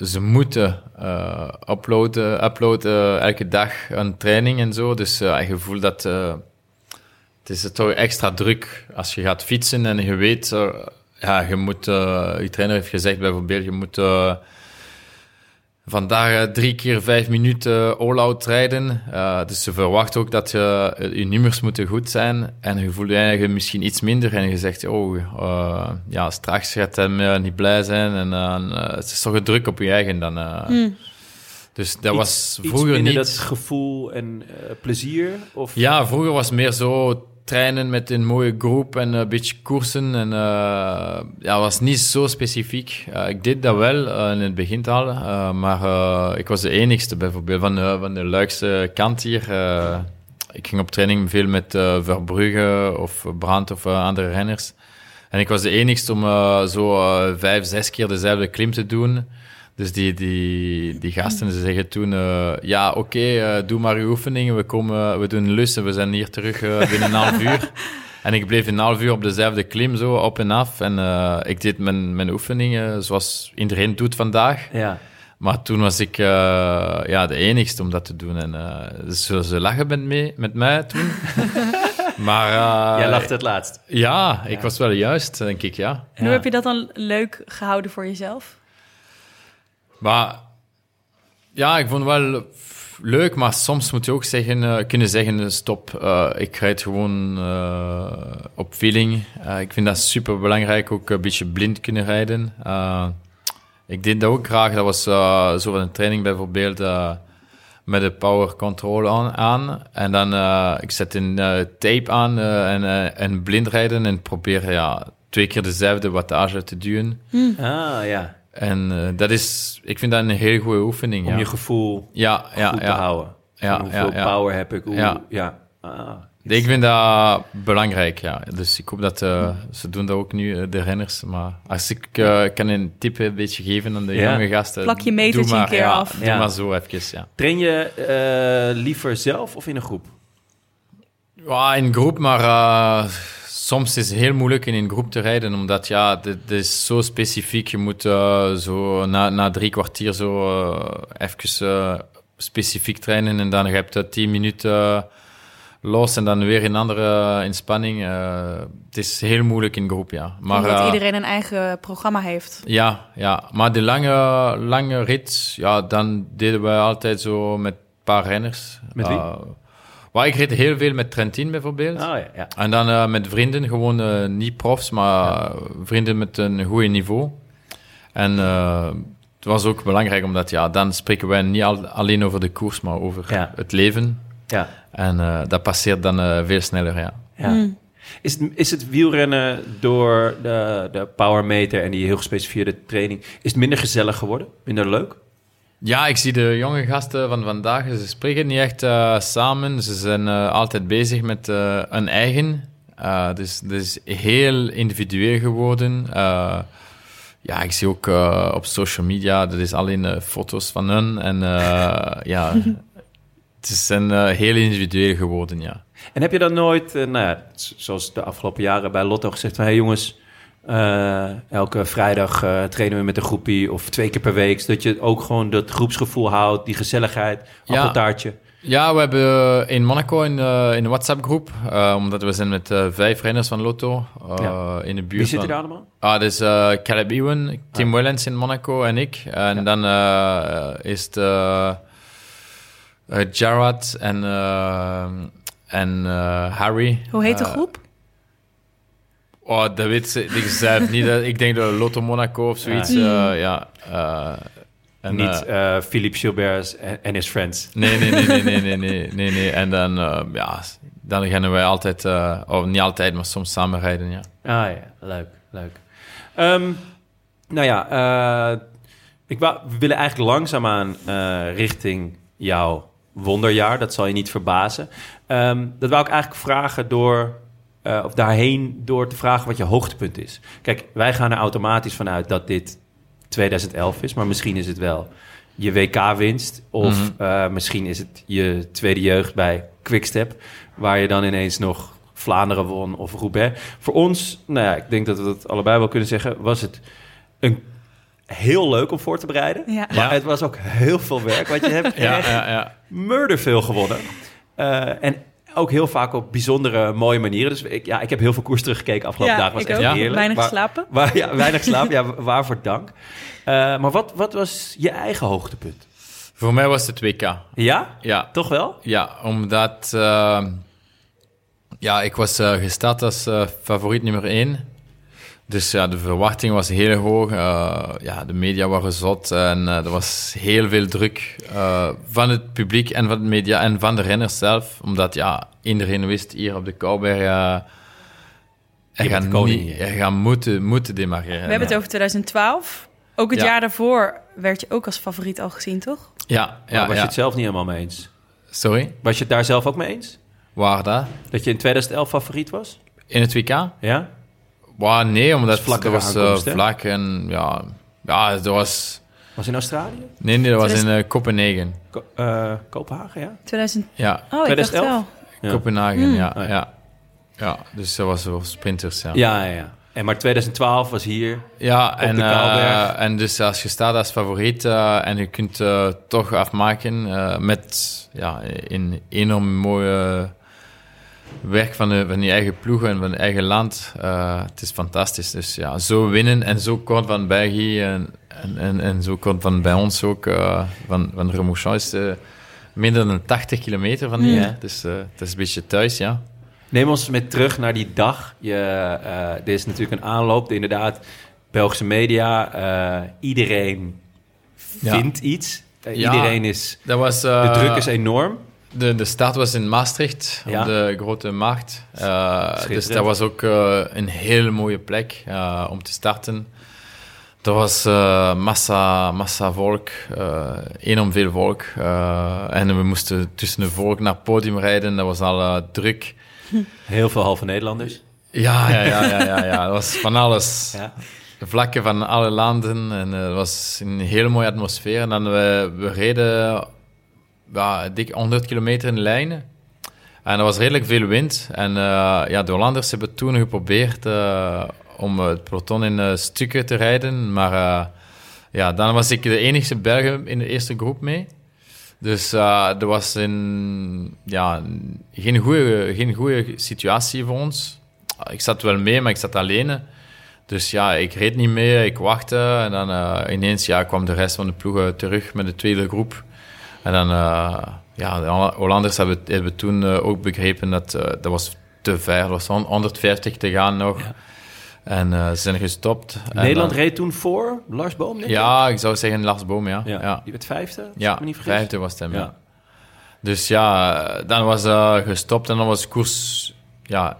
ze moeten eh, uploaden, uploaden elke dag een training en zo. Dus uh, je voelt dat uh, het is toch extra druk als je gaat fietsen en je weet, ja, je moet, je trainer heeft gezegd bijvoorbeeld, je moet vandaag eh, drie keer vijf minuten all-out rijden. Uh, dus ze verwachten ook dat je, eh, je nummers moeten goed zijn. En je voelt je misschien iets minder en je zegt, oh, uh, ja, straks gaat hij niet blij zijn. En het is toch een druk op je eigen dan. Mm. Dus dat was vroeger niet... dat gevoel en plezier? Of? Ja, vroeger was het meer zo trainen met een mooie groep en een beetje koersen. En uh, ja, was niet zo specifiek. Uh, ik deed dat wel uh, in het begin al, maar ik was de enigste bijvoorbeeld van, van de Luikse kant hier. ik ging op training veel met Verbrugge of Brandt of andere renners. En ik was de enigste om zo vijf, zes keer dezelfde klim te doen. Dus die, die, die gasten ze zeggen toen, uh, ja, oké, okay, uh, doe maar uw oefeningen, we, komen, we doen lussen, we zijn hier terug uh, binnen een half uur. En ik bleef een half uur op dezelfde klim, zo op en af. En ik deed mijn, mijn oefeningen zoals iedereen doet vandaag. Ja. Maar toen was ik ja, de enigste om dat te doen. En ze, ze lachen met, mee, met mij toen. maar, Jij lachte het laatst. Ja, ik was wel juist, denk ik, ja. En hoe heb je dat dan leuk gehouden voor jezelf? Maar ja, ik vond het wel leuk, maar soms moet je ook zeggen, uh, kunnen zeggen, stop, uh, ik rijd gewoon uh, op feeling. ik vind dat super belangrijk, ook een beetje blind kunnen rijden. ik deed dat ook graag, dat was zo van een training bijvoorbeeld met de power control aan, aan. en dan ik zet een tape aan en, en blind rijden en probeer ja, twee keer dezelfde wattage te duwen. Hmm. Ah, ja. En uh, dat is, ik vind dat een heel goede oefening. Om ja. je gevoel ja, ja, goed ja. te houden. Ja, hoeveel ja, power heb ik? Hoe, ja. ja. Ah, ik vind dat belangrijk, ja. Dus ik hoop dat uh, ze doen dat ook nu, de renners. Maar als ik uh, kan een tip een beetje geven aan de jonge gasten. Plak je metertje een keer af. Doe maar zo even, ja. Train je liever zelf of in een groep? Ja, in een groep, maar soms is het heel moeilijk in een groep te rijden, omdat ja, dit, is zo specifiek. Je moet uh, zo na, na drie kwartier zo uh, even uh, specifiek trainen en dan heb je tien minuten los en dan weer een andere inspanning. het is heel moeilijk in groep, ja. Maar, Omdat iedereen een eigen programma heeft. Ja, ja. maar de lange, lange rit, ja, dan deden we altijd zo met een paar renners. Met wie? Maar ik reed heel veel met Trentin bijvoorbeeld. Oh, ja, ja. En dan uh, met vrienden, gewoon uh, niet profs, maar ja. vrienden met een goed niveau. En uh, het was ook belangrijk, omdat ja, dan spreken wij niet al, alleen over de koers, maar over ja. het leven. Ja. En dat passeert dan veel sneller, ja. ja. Mm. Is, het, is het wielrennen door de, de powermeter en die heel gespecificeerde training, is het minder gezellig geworden? Minder leuk? Ja, ik zie de jonge gasten van vandaag, ze spreken niet echt uh, samen. Ze zijn uh, altijd bezig met uh, een eigen. dus het is heel individueel geworden. ja, ik zie ook op social media, dat is alleen foto's van hun. En ja, het een, heel individueel geworden, ja. En heb je dan nooit, nou ja, zoals de afgelopen jaren bij Lotto gezegd van... hey jongens, uh, elke vrijdag uh, trainen we met een groepie of twee keer per week. Zodat je ook gewoon dat groepsgevoel houdt, die gezelligheid, ja. appeltaartje. Ja, we hebben in Monaco in, uh, in een WhatsApp-groep, omdat we zijn met vijf renners van Lotto ja. in de buurt. Wie zitten er allemaal? Ah, dat is Caleb Ewan, Tim ah. Wellens in Monaco en ik. En ja. dan is het Jarrad en, en Harry. Hoe heet de groep? Oh, dat weet ze, ik zelf niet. Dat, ik denk dat Lotto Monaco of zoiets. Ja. Eh, ja eh, en, niet eh, Philippe Gilbert en his friends. Nee, nee, nee, nee, nee, nee, nee. nee. En dan, ja, dan gaan wij altijd, of niet altijd, maar soms samen rijden, ja. Ah ja, leuk, leuk. Ehm, nou ja, ik we willen eigenlijk langzaamaan richting jouw wonderjaar. Dat zal je niet verbazen. Ehm, dat wou ik eigenlijk vragen door uh, of daarheen door te vragen wat je hoogtepunt is. Kijk, wij gaan er automatisch vanuit dat dit 2011 is, maar misschien is het wel je WK-winst. Of mm -hmm. uh, misschien is het je tweede jeugd bij Quickstep, waar je dan ineens nog Vlaanderen won of Roubaix. Voor ons, nou ja, ik denk dat we dat allebei wel kunnen zeggen, was het een heel leuk om voor te bereiden. Ja. Maar het was ook heel veel werk, want je hebt Ja, echt ja, ja. murder veel gewonnen. Eh, en ook heel vaak op bijzondere, mooie manieren. Dus ik, ja, ik heb heel veel koers teruggekeken afgelopen Ja, dagen. was ik echt ook. heerlijk. Weinig Waar- geslapen. Waar, ja, weinig slaap. Ja, waarvoor dank. Eh, maar wat, wat was je eigen hoogtepunt? Voor mij was het WK. Ja? Ja, Toch wel? Ja, omdat eh, ja, ik was eh, gestart als favoriet nummer één. Dus ja, de verwachting was heel hoog. Eh, ja, de media waren zot en eh, er was heel veel druk eh, van het publiek en van de media en van de renners zelf. Omdat ja, iedereen wist hier op de Kouwberg... de gaat, niet, hij gaat moeten, moeten demareren. We hebben het over 2012. Ook het Ja. jaar daarvoor werd je ook als favoriet al gezien, toch? Ja, Ja, ja, was ja. je het zelf niet helemaal mee eens? Sorry, Was je het daar zelf ook mee eens? waar dat? Dat je in 2011 favoriet was? In het WK? Ja? Well, nee, omdat het vlakkere was eh, vlak en ja, ja, dat was... Was in Australië? Nee, nee, dat was in 2000 eh, Kopenhagen. Ko- eh, Kopenhagen, ja? 2000... Ja, Oh, ik 2011? dacht wel. Ja. Kopenhagen, ja, Oh, ja. ja. Ja, dus dat was voor sprinters, ja. Ja, ja, ja. En maar 2012 was hier. Ja, en, eh, en dus als je staat als favoriet eh, en je kunt eh, toch afmaken eh, met ja, een enorm mooie werk van, de, van je eigen ploeg en van je eigen land. eh, het is fantastisch. Dus ja, zo winnen en zo kort van België en, en, en, en zo kort van bij ons ook, eh, van, van Remouchamp is eh, minder dan 80 kilometer van hier. hè. Dus eh, het is een beetje thuis, ja. Neem ons met terug naar die dag. Je, eh dit is natuurlijk een aanloop. Inderdaad, Belgische media. eh, iedereen Ja. vindt iets. Ja. Iedereen is... Dat was, De druk is enorm. De, de start was in Maastricht, Ja. op de grote markt. Eh, dus dat was ook eh, een hele mooie plek eh, om te starten. Er was massa, massa volk, enorm veel volk. En we moesten tussen de volk naar het podium rijden, dat was al druk. Heel veel halve Nederlanders. Ja, ja, ja, ja, ja, ja, dat was van alles. Ja. Vlakken van alle landen en het was een hele mooie atmosfeer. En dan we, we reden ja, dik 100 kilometer in lijnen. En er was redelijk veel wind. En eh, ja, de Hollanders hebben toen geprobeerd eh, om het peloton in eh, stukken te rijden. Maar ja, dan was ik de enige Belg in de eerste groep mee. Dus er was een, ja, geen goede geen goede situatie voor ons. Ik zat wel mee, maar ik zat alleen. Dus ja, ik reed niet mee, ik wachtte. En dan ineens ja, kwam de rest van de ploegen terug met de tweede groep. En dan, eh, ja, de Holl- Hollanders hebben, hebben toen eh, ook begrepen dat eh, dat was te ver. Er was 150 te gaan nog. En ze zijn gestopt. Nederland reed toen voor Lars Boom, denk? Ja, ik zou zeggen Lars Boom, ja. ja. ja. Die werd vijfde, Ja, ik me niet vijfde was hem, ja. Dus ja, dan was gestopt en dan was de koers ja,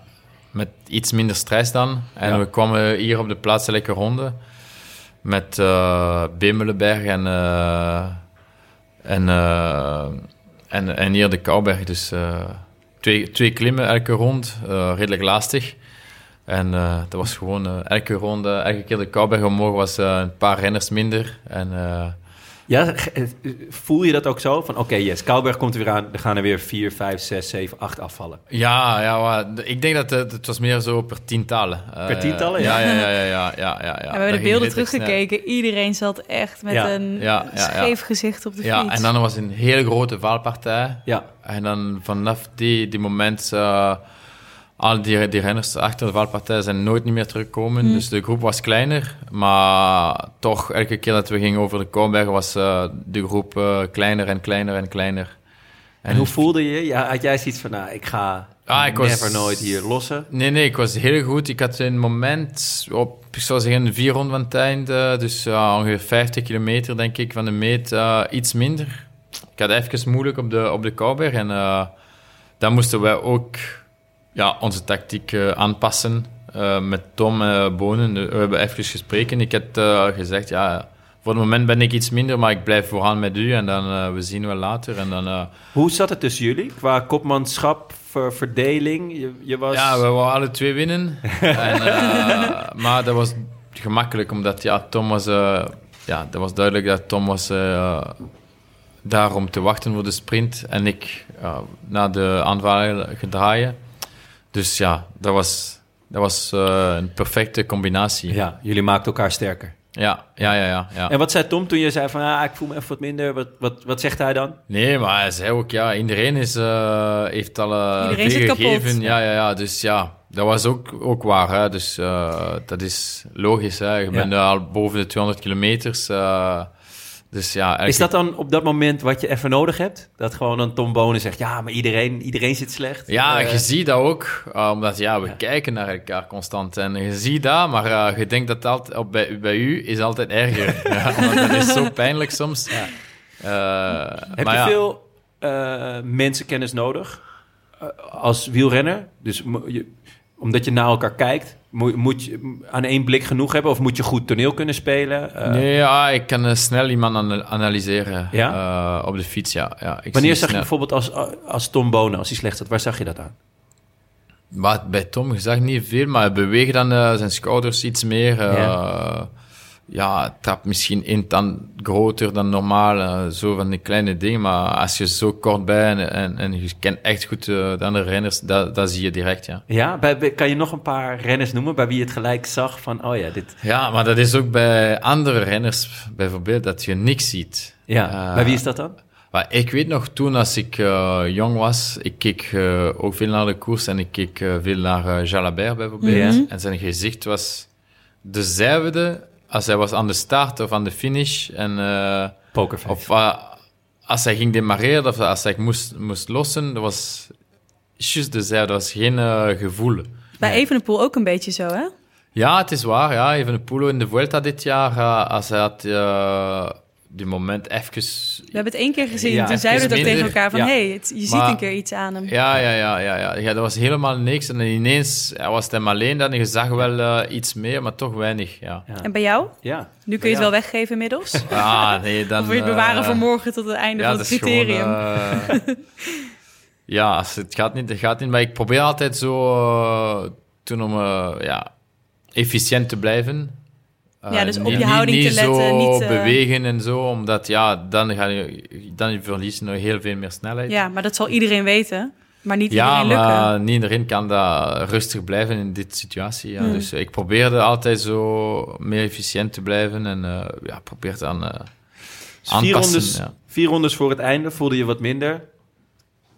met iets minder stress dan. En we kwamen hier op de plaatselijke ronde met Bemelenberg en, en, eh, en, en hier de Kouberg. Dus eh, twee, twee klimmen elke rond, eh, redelijk lastig. En dat was gewoon elke ronde, elke keer de Kouberg omhoog was een paar renners minder. En Ja, eh, voel je dat ook zo? Van oké, yes, Kouwberg komt er weer aan. Er gaan er weer vier, vijf, zes, zeven, acht afvallen. Ja, ja maar ik denk dat het, het was meer zo per tientallen. Eh, Per tientallen, ja? Ja, ja, ja. ja, ja, ja, ja, ja. En we hebben de beelden snel. teruggekeken. Iedereen zat echt met Ja. een Ja, ja, ja. scheef gezicht op de Ja, fiets. en dan was een hele grote valpartij. Ja, En dan vanaf die, die moment, eh, al die, die renners achter de valpartij zijn nooit niet meer teruggekomen. Hm. Dus de groep was kleiner, maar toch elke keer dat we gingen over de Kouwberg was eh, de groep eh, kleiner en kleiner en kleiner. en hoe voelde je? Ja, had jij zoiets van, nou, ik ga Ah, ik was- never nooit hier lossen? Nee, nee, ik was heel goed. Ik had een moment op, ik zou zeggen, vier ronden van het einde. Dus ja, ongeveer 50 kilometer, denk ik, van de meet. eh, iets minder. Ik had even moeilijk op de, op de Kouwberg. En eh, dan moesten wij ook ja, onze tactiek eh, aanpassen. eh, met Tom eh Bonen. We hebben even gesproken. Ik eh, gezegd, ja, voor het moment ben ik iets minder, maar ik blijf vooraan met u. En dan eh, we zien wel later. En dan... eh, Hoe zat het tussen jullie? Qua kopmanschap, ver- verdeling? Je, je was... Ja, we wouden alle twee winnen. en, eh, maar dat was gemakkelijk, omdat ja, Tom was... eh, ja, dat was duidelijk dat Tom was eh, daar om te wachten voor de sprint. En ik uh, naar de aanval gedraaien. Dus ja, dat was, dat was eh, een perfecte combinatie. Ja, jullie maakten elkaar sterker. Ja, ja, ja, ja. ja. En wat zei Tom toen je zei van, ah, ik voel me even wat minder. Wat, wat, wat zegt hij dan? Nee, maar hij zei ook, ja, iedereen is, eh, heeft al eh, zit kapot. gegeven. Ja, ja, ja. Dus ja, dat was ook, ook waar. Hè. Dus eh, dat is logisch. Hè. Je bent al boven de 200 kilometers. eh, dus ja, Is dat dan op dat moment wat je even nodig hebt? Dat gewoon dan Tom Bonen zegt, ja, maar iedereen, iedereen zit slecht. Ja, Eh, je ziet dat ook, uh, omdat ja, we kijken naar elkaar constant. En je ziet dat, maar uh, je denkt dat altijd, op, bij, bij u is altijd erger. ja, want dat is zo pijnlijk soms. Ja. Uh, Heb je veel mensenkennis nodig als wielrenner? Dus je, omdat je naar elkaar kijkt, moet, moet, je aan één blik genoeg hebben? Of moet je goed toneel kunnen spelen? Uh, nee, ja, ik kan uh, snel iemand an analyseren ja? uh, op de fiets, ja. ja ik Wanneer zag snel. je bijvoorbeeld als, als Tom Bonen, als hij slecht zat, waar zag je dat aan? Maar bij Tom, zag niet veel, maar hij beweegt dan zijn schouders iets meer. Ja, ja trap misschien één tand groter dan normaal, uh, zo van die kleine dingen. Maar als je zo kort bent en, en, en je kent echt goed uh, de andere renners, dat, dat zie je direct, ja. Ja, bij, bij, kan je nog een paar renners noemen bij wie je het gelijk zag van, oh ja, dit... Ja, maar dat is ook bij andere renners bijvoorbeeld, dat je niks ziet. Ja, bij wie is dat dan? Maar ik weet nog, toen als ik uh, jong was, ik keek uh, ook veel naar de koers en ik keek uh, veel naar Jalabert bijvoorbeeld. Mhm. Mm -hmm. En zijn gezicht was dezelfde als hij was aan de start of aan de finish. En, Pokerface. Of als hij ging demareren of als hij moest, moest lossen, dat was juist dezelfde. Dat was geen gevoel. Bij Evenepoel ook een beetje zo, hè? Ja, het is waar. Ja. Evenepoel in de Vuelta dit jaar, als hij had die moment even... We hebben het één keer gezien. Ja, toen zeiden we het ook tegen elkaar van... Ja. hey, het, je maar, ziet een keer iets aan hem. Ja, ja, ja, ja, ja. ja dat was helemaal niks. En ineens ja, was het hem alleen dan. Je zag wel uh, iets meer, maar toch weinig. Ja. ja. En bij jou? Ja. Nu kun je het wel weggeven inmiddels? Ah, nee, dan... of wil je het bewaren uh, voor morgen tot het einde van het criterium? Gewoon, uh, ja, het gaat, niet, het gaat niet. Maar ik probeer altijd zo... eh, toen om ja, efficiënt te blijven. Ja, dus uh, op je niet, houding niet te letten. Zo niet uh... bewegen en zo, omdat ja, dan ga je, dan verlies je nog heel veel meer snelheid. Ja, maar dat zal iedereen weten, maar niet ja, iedereen lukken. maar niet iedereen kan dat rustig blijven in dit situatie. Ja. Hmm. Dus ik probeerde altijd zo meer efficiënt te blijven en uh, ja, probeer dan uh, dus vier, rondes, ja. vier rondes voor het einde voelde je wat minder.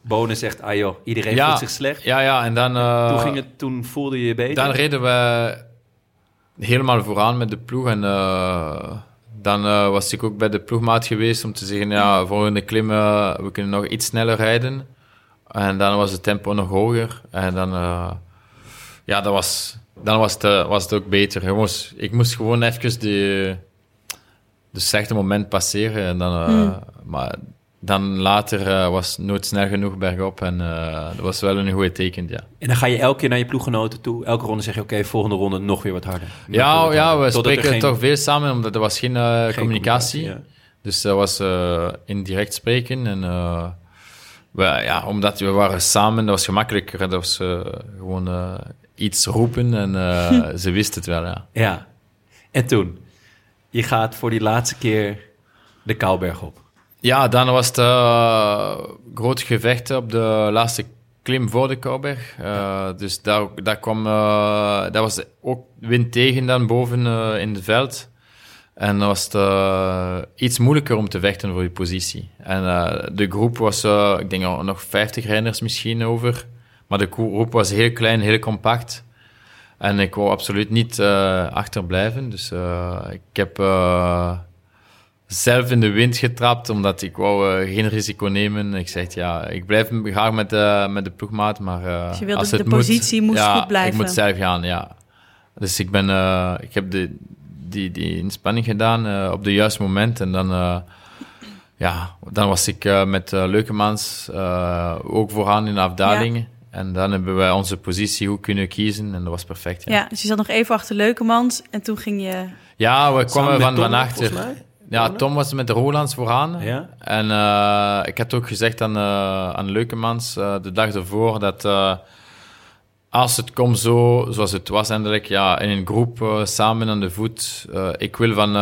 Bonen zegt, ah joh, iedereen ja, voelt zich slecht. Ja, ja, en dan... Uh, toen, ging het, toen voelde je je beter? Dan reden we helemaal vooraan met de ploeg. En uh, dan uh, was ik ook bij de ploegmaat geweest om te zeggen, ja, volgende klim, uh, we kunnen nog iets sneller rijden. En dan was het tempo nog hoger. En dan, ja, dat was, dan was, het, was het ook beter. Ik moest, ik moest gewoon even de, de slechte moment passeren. En dan, mm. Maar dan later uh, was het nooit snel genoeg bergop en uh, dat was wel een goede teken, ja. En dan ga je elke keer naar je ploeggenoten toe, elke ronde zeg je, oké, okay, volgende ronde nog weer wat harder. Ja, wat ja harder. we Totdat spreken geen... toch veel samen, omdat er was geen, uh, geen communicatie. communicatie ja. Dus dat was indirect spreken en we, ja, omdat we waren samen, dat was gemakkelijker. Dat was gewoon iets roepen en ze wisten het wel, ja. Ja, en toen? Je gaat voor die laatste keer de Kouwberg op. Ja, dan was het uh, groot gevecht op de laatste klim voor de Kouwberg. Uh, dus daar, daar kwam, uh, daar was ook wind tegen dan boven in het veld. En dan was het iets moeilijker om te vechten voor die positie. En de groep was, ik denk nog 50 renners misschien over. Maar de groep was heel klein, heel compact. En ik wou absoluut niet achterblijven. Dus ik heb zelf in de wind getrapt, omdat ik wou uh, geen risico nemen. Ik zeg, ja, ik blijf graag met de, met de ploegmaat, maar uh, dus je wilde als het de positie moet, moest ja, goed blijven. ik moet zelf gaan, ja. Dus ik ben, uh, ik heb de, die, die inspanning gedaan op het juiste moment en dan, ja, dan was ik met Leukemans ook vooraan in de afdaling. Ja. En dan hebben wij onze positie goed kunnen kiezen en dat was perfect. Ja, ja dus je zat nog even achter Leukemans en toen ging je... Ja, we kwamen van, van achter. Ja, Tom was met de Rolands vooraan. Ja? En uh, ik had ook gezegd aan, uh, aan Leukemans uh, de dag ervoor dat als het komt zo, zoals het was eindelijk, ja, in een groep samen aan de voet, ik wil van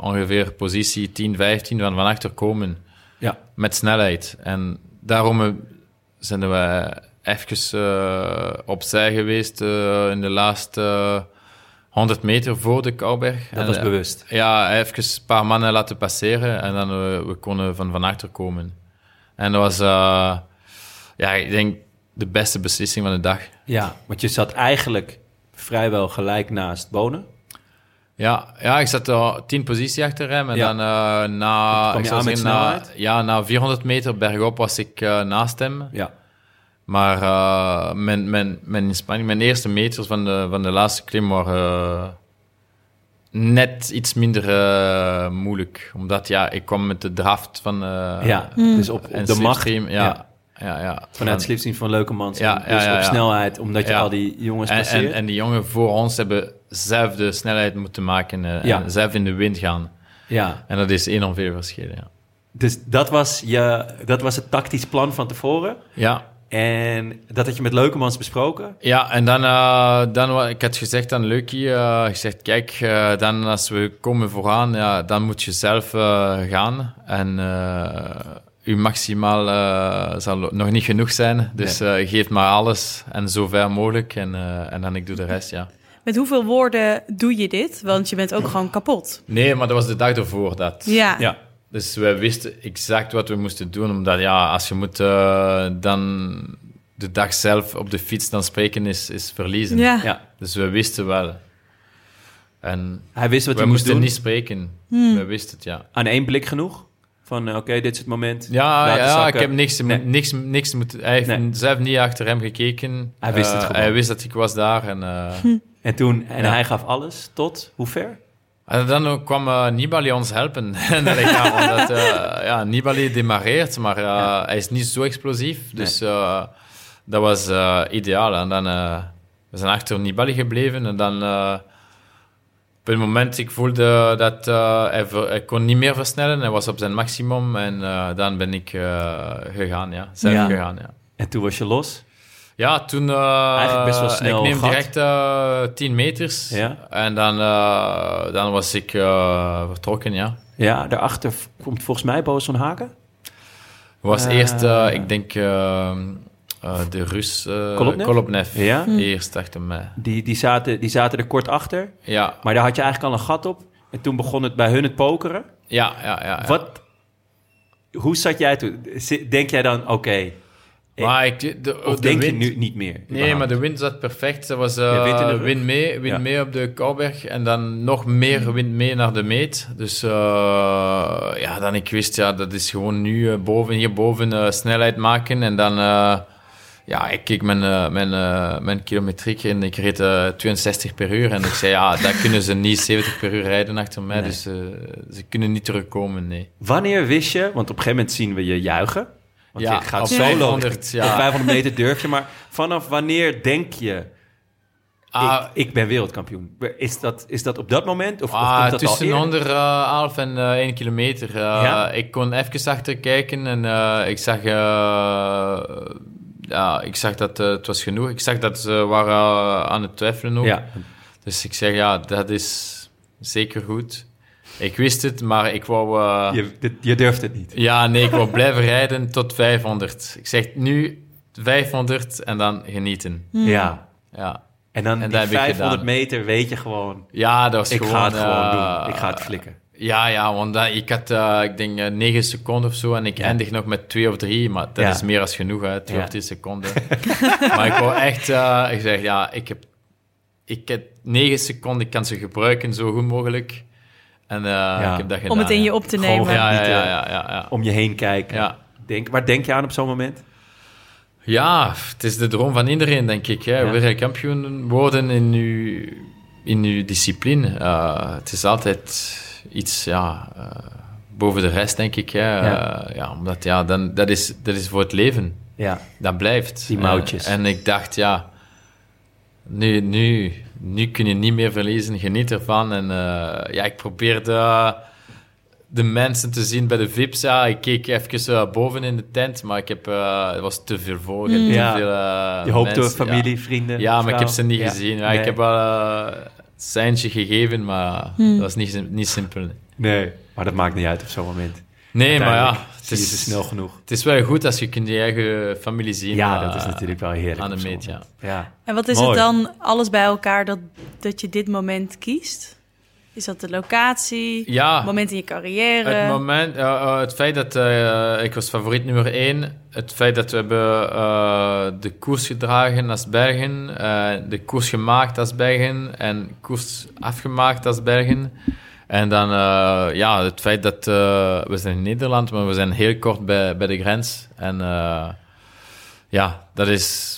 ongeveer positie 10, 15 van, van achter komen. Ja. Met snelheid. En daarom zijn we even opzij geweest in de laatste 100 meter voor de Kouwberg. Dat En, was eh, bewust. Ja, even een paar mannen laten passeren en dan eh, we konden van, van achter komen. En dat was, eh, ja, ik denk de beste beslissing van de dag. Ja, want je zat eigenlijk vrijwel gelijk naast Bonen. Ja, ja ik zat er tien positie achter hem en Ja. dan na, ik zeggen, na, ja, na 400 meter bergop was ik naast hem. Ja. Maar eh, mijn, mijn, mijn inspanning, mijn eerste meters van de, van de laatste klim waren eh, net iets minder eh, moeilijk. Omdat ja, ik kwam met de draft van eh, ja, dus op, de macht. slipstream, Ja, ja. Ja, Vanuit Van- slipstream van Leukemans. Ja, en dus ja, ja, op ja. snelheid, omdat je Ja. al die jongens en, passeert. en, en die jongen voor ons hebben zelf de snelheid moeten maken Ja. en zelf in de wind gaan. ja. En dat is enorm veel verschil, ja. Dus dat was, je, dat was het tactisch plan van tevoren. Ja, En dat had je met Leukemans besproken. Ja, en dan, eh, dan ik had gezegd aan Leukie, eh gezegd, kijk, eh, dan als we komen vooraan, ja, dan moet je zelf eh, gaan. En eh uw maximaal eh, zal nog niet genoeg zijn, dus eh, geef maar alles en zo ver mogelijk. En, eh, en dan ik doe de rest, ja. Met hoeveel woorden doe je dit? Want je bent ook gewoon kapot. Nee, maar dat was de dag ervoor dat. Ja. Ja. Dus wij wisten exact wat we moesten doen, omdat ja, als je moet eh, dan de dag zelf op de fiets dan spreken is, is verliezen. Ja. ja. Dus we wisten wel. En Hij wist wat we hij moest moesten doen. niet spreken. Hmm. We wisten het, ja. Aan één blik genoeg? Van, eh, oké, dit is het moment. Ja, Laten ja zakken. ik heb niks, Nee. niks, niks moeten... Hij heeft Nee. zelf niet achter hem gekeken. Hij wist het Eh, gewoon. Hij wist dat ik was daar. En, eh, En toen, en Ja. hij gaf alles tot hoe ver? En dan kwam eh, Nibali ons helpen. en dat omdat, eh, ja, Nibali demareert, maar eh, Ja. hij is niet zo explosief. Dus dat was ideaal. En dan... we zijn achter Nibali gebleven en dan... op het moment ik voelde dat hij, kon niet meer versnellen, hij was op zijn maximum en dan ben ik gegaan, ja. Zelf Ja. gegaan, ja. En toen was je los. Ja, toen... eh, Eigenlijk best wel snel Ik neem gat. direct eh 10 meters Ja. en dan, eh, dan was ik eh, vertrokken, ja. Ja, daarachter komt volgens mij Boas van Haken. was eerst, eh, ik denk, de Rus... eh Kolobnev? Kolobnev. Ja. Eerst achter mij. Die, die, zaten, die zaten er kort achter. Ja, Maar daar had je eigenlijk al een gat op. En toen begon het bij hun het pokeren. ja, ja. ja, ja. Wat, hoe zat jij toen? Denk jij dan, oké, Maar ik, de, of de denk wind- je nu niet meer? Nee, maar de wind zat perfect. Er was Ja, wind in de rug. wind mee, wind Ja. mee op de Kouwberg en dan nog meer wind mee naar de meet. Dus eh, ja, dan ik wist, ja, dat is gewoon nu eh, boven, hierboven snelheid maken en dan... ja, ik keek mijn, mijn, mijn kilometriek en ik reed eh, 62 per uur. En ik zei, ja, daar kunnen ze niet 70 per uur rijden achter mij. Nee. Dus ze kunnen niet terugkomen, nee. Wanneer wist je, want op een gegeven moment zien we je juichen. Want Ja, je gaat op solo. 500, ja. Op 500 meter durf je, maar vanaf wanneer denk je, Ah, ik, ik ben wereldkampioen? Is dat, is dat op dat moment? Of, of komt dat al tussen eerder? 111 en eh 1 kilometer. Eh, Ja? Ik kon even achter kijken en eh, ik zag... eh, ja, ik zag dat eh, het was genoeg. Ik zag dat ze waren eh, aan het twijfelen ook. Ja, Dus ik zeg, ja, dat is zeker goed. Ik wist het, maar ik wou... eh, je, dit- je durft het niet. Ja, nee, ik wou blijven rijden tot 500. Ik zeg nu 500 en dan genieten. Ja. Ja, En dan En die dat heb ik 500 gedaan. meter weet je gewoon, ja dat was ik gewoon... ga het gewoon eh, doen. Ik ga het flikken. Ja, ja, want dat, ik had, eh, ik denk, eh, 9 seconden of zo en ik Ja. eindig nog met 2 of 3, maar dat Ja. is meer als genoeg, hè, 2 Ja. of 3 seconden. maar ik wou echt, eh, ik zeg, ja, ik heb, ik heb 9 seconden, ik kan ze gebruiken zo goed mogelijk. En eh, ik heb dat gedaan. Om het in je op te nemen. Ja, ja, Niet, ja, eh, ja, ja, ja. Om je heen kijken. Ja. Denk, waar denk je aan op zo'n moment? Ja, het is de droom van iedereen, denk ik. Hè. Ja. Wereldkampioen worden in uw, in uw discipline. Eh, het is altijd iets ja, eh, boven de rest, denk ik. Hè. Ja. Ja, omdat ja, dan, dat, is, dat is voor het leven. Ja. Dat blijft. Die mouwtjes. En, en ik dacht, ja, nu, nu, nu kun je niet meer verliezen. Geniet ervan. En eh, ja, ik probeerde de mensen te zien bij de VIP's. Ja, ik keek even eh, boven in de tent, maar ik heb, eh, er was te veel voor. te Ja. veel, eh, Je hoopt door mensen, familie, ja. vrienden. Ja, maar ik heb ze niet Ja. gezien. Ja, Nee. Ik heb wel eh, een seintje gegeven, maar dat was niet, niet simpel. Nee, maar dat maakt niet uit op zo'n moment. Nee, maar ja, het is, ze snel genoeg. het is wel goed als je kunt je eigen familie zien. Ja, eh, dat is natuurlijk wel heerlijk. Aan de meet, ja. En wat is Mooi. het dan, alles bij elkaar, dat, dat je dit moment kiest? Is dat de locatie, Ja, het moment in je carrière? Het moment, eh, eh, het feit dat eh, ik was favoriet nummer één, het feit dat we hebben eh, de koers gedragen als Belgen, eh, de koers gemaakt als Belgen en koers afgemaakt als Belgen. En dan eh, ja, het feit dat eh, we zijn in Nederland, maar we zijn heel kort bij, bij de grens. En eh, ja, dat is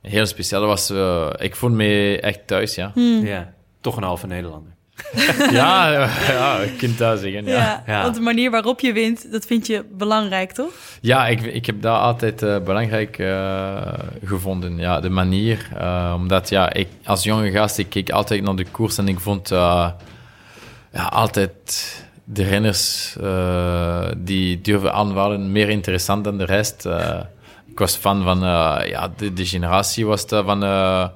heel speciaal. Dat was, ik voel me echt thuis, ja. Ja, toch een halve Nederlander. ja, ja, je kunt dat zeggen, ja. ja, Ja. want de manier waarop je wint, dat vind je belangrijk, toch? Ja, ik, ik heb dat altijd eh, belangrijk eh, gevonden. Ja, de manier. eh, omdat ja, ik, als jonge gast, ik keek altijd naar de koers en ik vond eh, ja, altijd de renners eh, die durven aanvallen meer interessant dan de rest. Eh, ik was fan van eh, ja, de, de generatie was dat van. ja,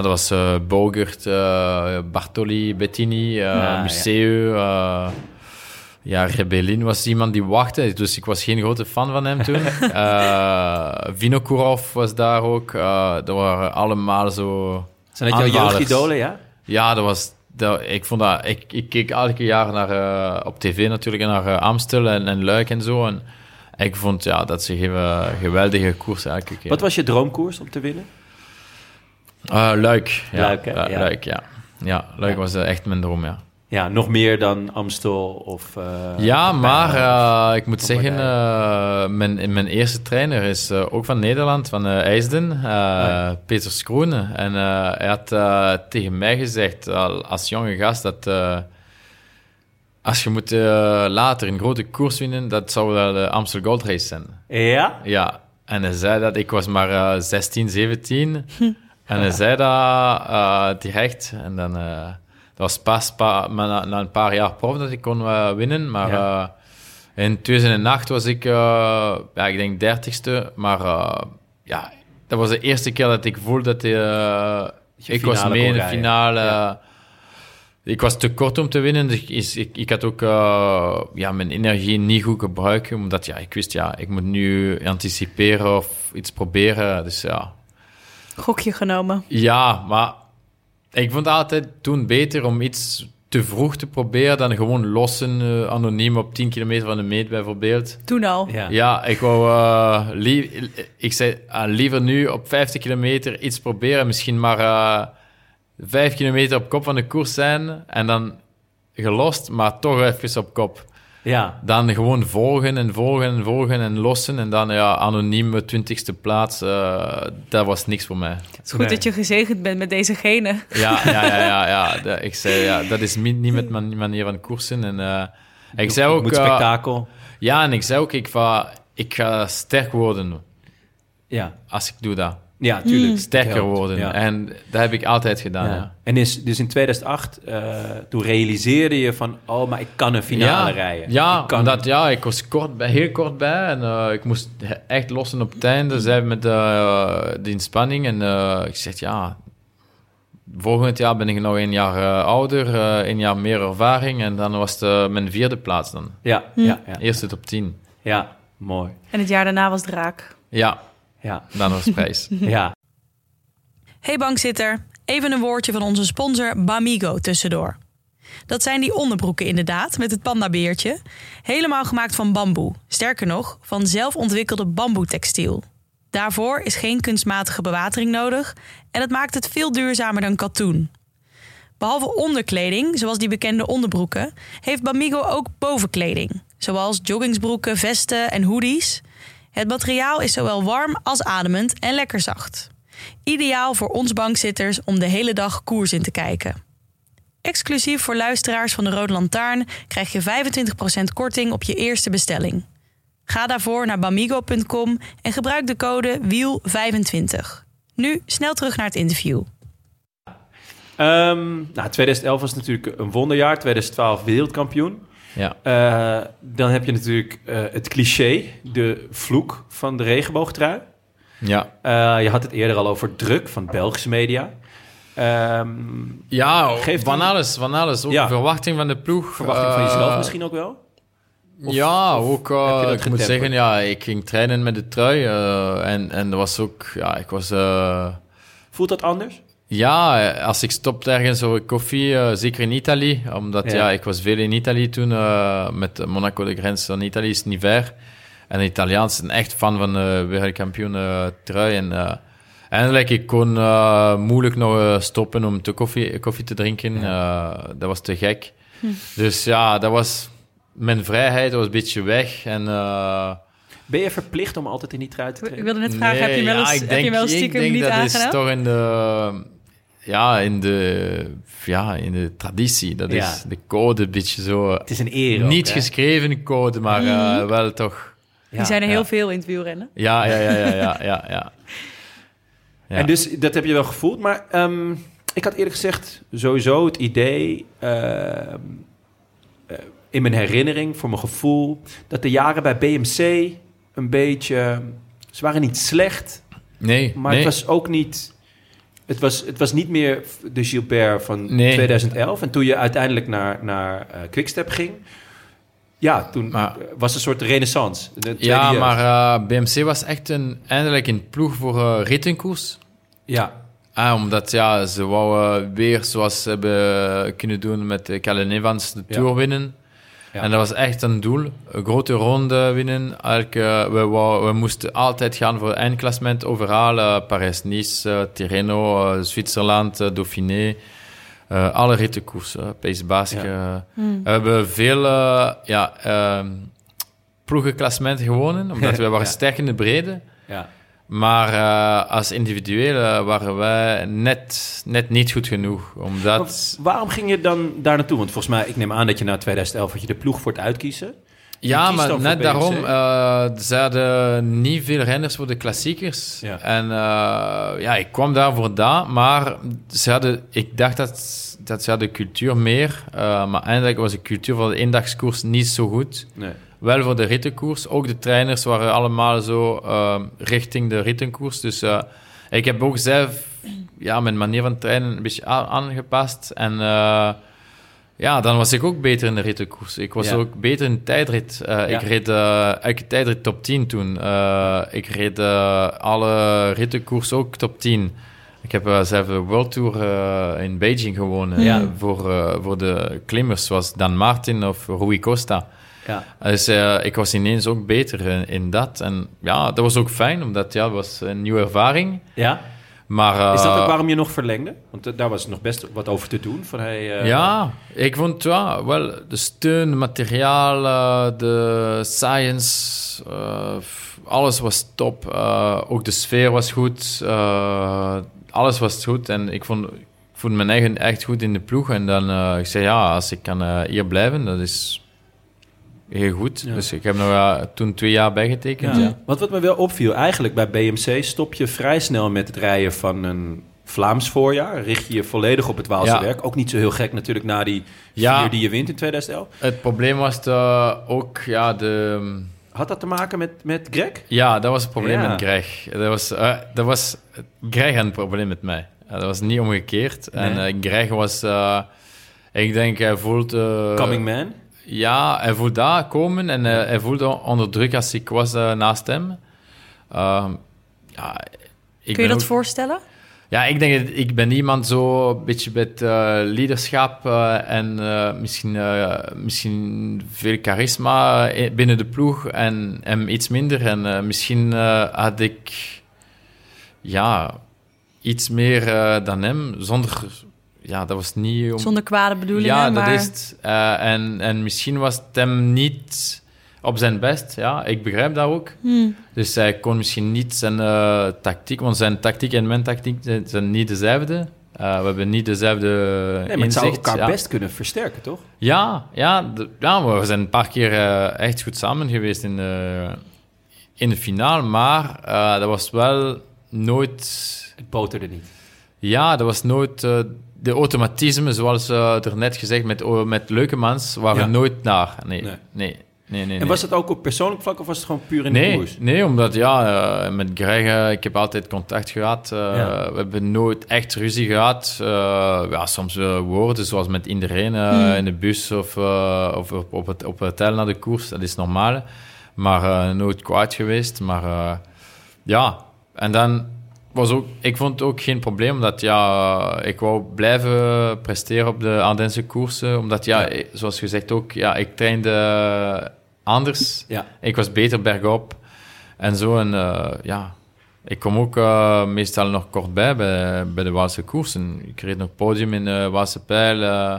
dat was Bogert, Bartoli, Bettini, ja. Museu. eh, ja, Rebellin was iemand die wachtte, dus ik was geen grote fan van hem toen. Vinokourov was daar ook. Dat waren allemaal zo... Zijn dat jouw jeugdidolen, ja? Ja, dat was... Dat, ik, vond dat, ik, ik keek elke jaar naar, eh, op tv natuurlijk naar eh, Amstel en, en Luik en zo. En ik vond ja, dat ze geven geweldige koers elke keer. Wat was je droomkoers om te winnen? Eh, Luik. Ja, Luik, hè? Ja. Luik, ja. Ja, Luik was echt mijn droom, ja. Ja, nog meer dan Amstel of... eh, Ja, of maar eh, ik moet zeggen, eh, mijn, mijn eerste trainer is eh, ook van Nederland, van eh IJsden, eh, ja. Peter Skroene. En eh, hij had eh, tegen mij gezegd, al als jonge gast, dat eh, als je moet later een grote koers winnen, dat zou wel de Amstel Gold Race zijn. Ja? Ja, en hij zei dat, ik was maar eh 16, 17. En hij zei dat eh, direct. En dan, eh, was pas pa, maar na, na een paar jaar prof dat ik kon eh, winnen. Maar Ja. eh, in 2008 was ik, eh, ja, ik denk dertigste. Maar eh, ja, dat was de eerste keer dat ik voelde dat eh, ik was mee in de finale. Ja. Ik was te kort om te winnen, dus ik, ik, ik had ook eh, ja, mijn energie niet goed gebruiken, omdat ja, ik wist, ja, ik moet nu anticiperen of iets proberen. Dus ja, Gokje genomen. ja maar ik vond het altijd toen beter om iets te vroeg te proberen dan gewoon lossen, eh, anoniem op 10 kilometer van de meet bijvoorbeeld. Toen al. Ja. Ja, ik wou eh, lie- ik zei ah, liever nu op 50 kilometer iets proberen, misschien maar eh 5 kilometer op kop van de koers zijn en dan gelost, maar toch even op kop. Ja. Dan gewoon volgen en volgen en volgen en lossen en dan ja, anonieme 20ste plaats, eh, dat was niks voor mij. Het is goed Nee. dat je gezegend bent met deze genen. Ja, ja, ja, ja, ja. Dat- ik zei ja, dat is niet, met mijn manier van koersen. En, eh, ik zei ook, Moet eh, spektakel. ja, en ik zei ook, ik ga, ik ga sterk worden Ja. als ik doe dat. Ja, tuurlijk. sterker Helpt, worden. ja. En dat heb ik altijd gedaan. Ja. Ja. En is, dus in 2008, eh, toen realiseerde je van... oh, maar ik kan een finale ja, rijden. Ja, ik kan omdat ja, ik was kort bij, heel kort bij en eh, ik moest echt lossen op het einde. Zij met eh, de inspanning en eh, ik zeg ja, volgend jaar ben ik nog een jaar eh, ouder, eh, een jaar meer ervaring en dan was het mijn vierde plaats dan. Ja, ja, ja. Eerste top 10. ja, mooi. En het jaar daarna was draak. Ja, Ja, dan was prijs. ja. Hey bankzitter, even een woordje van onze sponsor Bamigo tussendoor. Dat zijn die onderbroeken inderdaad, met het pandabeertje. Helemaal gemaakt van bamboe. Sterker nog, van zelfontwikkelde bamboetextiel. Daarvoor is geen kunstmatige bewatering nodig en het maakt het veel duurzamer dan katoen. Behalve onderkleding, zoals die bekende onderbroeken, heeft Bamigo ook bovenkleding. Zoals joggingsbroeken, vesten en hoodies. Het materiaal is zowel warm als ademend en lekker zacht. Ideaal voor ons bankzitters om de hele dag koers in te kijken. Exclusief voor luisteraars van de Rode Lantaarn krijg je 25% korting op je eerste bestelling. Ga daarvoor naar bamigo.com en gebruik de code WIEL25. Nu snel terug naar het interview. Ehm, nou, 2011 was natuurlijk een wonderjaar. 2012 wereldkampioen. Ja. Eh, dan heb je natuurlijk eh, het cliché, de vloek van de regenboogtrui. Ja. Eh, je had het eerder al over druk van Belgische media. Ehm, Ja, Geeft van alles, van alles. Ook Ja. verwachting van de ploeg. verwachting van jezelf misschien ook wel? Of- ja, of ook, ik moet zeggen, ja, ik ging trainen met de trui. en, en dat was ook, ja, ik was... Voelt dat anders? Ja, als ik stopte ergens voor koffie, eh, zeker in Italië, omdat Ja. ja. ik was veel in Italië toen, eh, met Monaco de grens van Italië is niet ver. En de Italiaans zijn echt fan van de wereldkampioen eh, trui. En eindelijk, ik kon moeilijk nog stoppen om te koffie, koffie te drinken. Eh, dat was te gek. Dus ja, dat was... Mijn vrijheid was een beetje weg. En, eh, Ben je verplicht om altijd in die trui te Ik trainen? wilde net vragen, heb je wel ja, eens, ik heb je wel ik stiekem denk niet dat aangedaan? is toch in de, ja, in de, ja, in de traditie. Dat Ja. is de code, een beetje zo. Het is een eer. Niet ook, geschreven code, maar eh, wel toch. Ja. Die zijn er heel veel in het wielrennen. Ja, ja, ja, ja, ja, ja. ja. Ja. En dus dat heb je wel gevoeld. Maar ehm, ik had eerlijk gezegd sowieso het idee... ehm, eh, in mijn herinnering, voor mijn gevoel... dat de jaren bij BMC een beetje... Ze waren niet slecht, Nee, maar nee. het was ook niet... Het was, het was niet meer de Gilbert van Nee. 2011. En toen je uiteindelijk naar, naar eh, Quickstep ging... Ja, toen Maar- was een soort renaissance. Ja, maar eh, BMC was echt een, eindelijk een ploeg voor eh rittenkoers. Ja, Ah, omdat ja, ze wouden weer zoals ze hebben kunnen doen met Calvin Evans de Ja. Tour winnen. Ja. En dat was echt een doel. Een grote ronde winnen. Elke, we, wou- we moesten altijd gaan voor eindklassement overal. eh, Parijs-Nice, eh, Tirreno, eh, Zwitserland, Dauphiné. Eh, alle rittenkoersen, Pace Basque. Ja. eh. We hebben veel ja, ehm, ploegenklassementen gewonnen, omdat we waren Ja. sterk in de brede. ja. Maar eh, als individuele waren wij net, net niet goed genoeg. Omdat... Maar waarom ging je dan daar naartoe? Want volgens mij, ik neem aan dat je na 2011 had je de ploeg voor het uitkiezen. Ja, maar net daarom, eh ze hadden niet veel renners voor de klassiekers. Ja. En eh, ja, ik kwam daar voor dat, maar ze hadden, ik dacht dat, dat ze hadden cultuur meer, eh, maar eindelijk was de cultuur van de eendagskoers niet zo goed. Nee. Wel voor de rittenkoers. Ook de trainers waren allemaal zo eh, richting de rittenkoers. Dus eh, ik heb ook zelf ja, mijn manier van trainen een beetje aangepast. En eh, ja, dan was ik ook beter in de rittenkoers. Ik was Ja. ook beter in de tijdrit. Eh, Ik reed elke tijdrit top 10 toen. Ik reed alle rittenkoers ook top 10. Ik heb zelf de World Tour in Beijing gewonnen. Ja. Voor, voor de klimmers, zoals Dan Martin of Rui Costa. Ja. Dus eh, ik was ineens ook beter in, in dat. En ja, dat was ook fijn, omdat ja, het was een nieuwe ervaring. ja? Maar, eh, Is dat ook waarom je nog verlengde? Want eh, daar was nog best wat over te doen. Van, hey, Ja, ik vond ja, wel de steun, materiaal, de science, alles was top. Ook de sfeer was goed. alles was goed. En ik vond, ik voelde mijn eigen echt goed in de ploeg. En dan ik zei ja, als ik kan hier blijven, dat is heel goed. Ja. Dus ik heb nog toen twee jaar bijgetekend. Ja. Ja. Want wat me wel opviel, eigenlijk bij BMC stop je vrij snel met het rijden van een Vlaams voorjaar. Richt je je volledig op het Waalse Ja. werk. Ook niet zo heel gek natuurlijk na die Ja. vier die je wint in 2011. Het probleem was de, ook ja, de... Had dat te maken met, met Greg? Ja, dat was het probleem Ja. met Greg. Dat was, eh, dat was Greg had een probleem met mij. Dat was niet omgekeerd. En eh, Greg was... eh, ik denk, hij voelt... Coming man? Ja, hij voelde daar komen en eh, hij voelde onder druk als ik was eh, naast hem. Ehm, ja, ik Kun je dat ook- voorstellen? Ja, ik denk, dat ik ben iemand zo een beetje met eh leiderschap en misschien, misschien veel charisma binnen de ploeg en hem iets minder. En misschien had ik ja, iets meer dan hem, zonder... Ja, dat was niet... Om, Zonder kwade bedoelingen, ja, maar... dat is het. Eh, en, en misschien was het hem niet op zijn best. Ja, ik begrijp dat ook. Hmm. Dus hij kon misschien niet zijn eh, tactiek, want zijn tactiek en mijn tactiek zijn, zijn niet dezelfde. Eh, we hebben niet dezelfde Nee, maar het zou elkaar ja. best kunnen versterken, toch? Ja, ja, de- ja, maar we zijn een paar keer echt goed samen geweest in de, in de finale. Maar eh, dat was wel nooit... Het boterde niet. Ja, dat was nooit... de automatismen, zoals eh er net gezegd met, met Leukemans, waren Ja. nooit naar. Nee, Nee. nee. nee, nee. En was het ook op persoonlijk vlak of was het gewoon puur in de Nee, koers? nee, omdat ja, eh, met Greg, eh, ik heb altijd contact gehad. eh, Ja. We hebben nooit echt ruzie gehad. Eh, ja, soms woorden, zoals met iedereen Hmm. in de bus of, of op, op het, op het hotel naar de koers. Dat is normaal. Maar nooit kwaad geweest. Maar ja, en dan was ook, ik vond het ook geen probleem, omdat ja, ik wou blijven presteren op de Ardense koersen. Omdat ja, Ja. eh, zoals gezegd ook, ja, ik trainde anders. Ja. Ik was beter bergop en zo. En eh, ja, ik kom ook eh, meestal nog kort bij, bij bij de Waalse koersen. Ik reed nog podium in de Waalse Pijl. eh,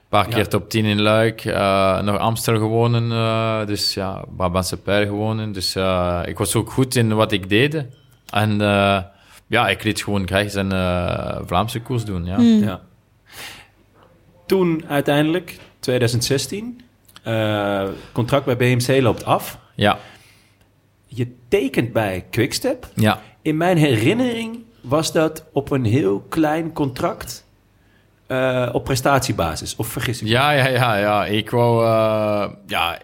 een paar Ja. keer top 10 in Luik. eh, nog Amstel gewonnen. eh, dus ja, Brabantse Pijl gewonnen. Dus eh, ik was ook goed in wat ik deed. En eh, ja, ik liet gewoon graag zijn eh, Vlaamse koers doen. Ja. Ja. Toen uiteindelijk, 2016, eh, contract bij BMC loopt af. Ja, Je tekent bij Quickstep. ja. In mijn herinnering was dat op een heel klein contract eh, op prestatiebasis. Of vergis ik me? Ja, ja, ja, ja. Ik wou... eh, ja,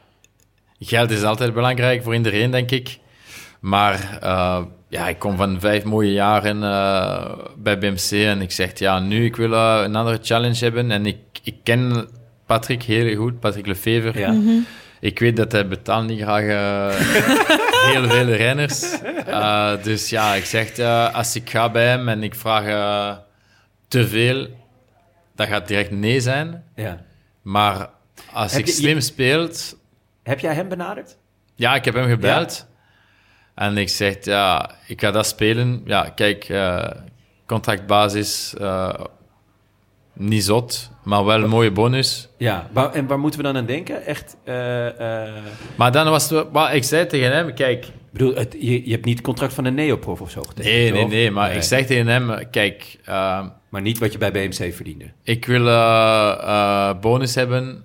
geld is altijd belangrijk voor iedereen, denk ik. Maar eh, ja, ik kom van vijf mooie jaren eh, bij BMC en ik zeg, ja, nu ik wil eh, een andere challenge hebben. En ik, ik ken Patrick heel goed, Patrick Lefever. Ja. Ik weet dat hij betaalt niet graag eh, heel veel renners. Eh, dus ja, ik zeg, als ik ga bij hem en ik vraag te veel, dat gaat direct nee zijn. Ja. Maar als Heb ik je- slim speelt... Heb jij hem benaderd? Ja, ik heb hem gebeld. En ik zeg, ja, ik ga dat spelen. Ja, kijk, eh, contractbasis, eh, niet zot, maar wel een mooie bonus. Ja. Waar, en waar moeten we dan aan denken? Echt, eh, Maar dan was het... Ik zei tegen hem, kijk... ik bedoel, het, je, je hebt niet het contract van een neoprof of zo getekend, Nee, nee, nee, maar ik zeg tegen hem, kijk... Maar niet wat je bij BMC verdiende. ik wil bonus hebben.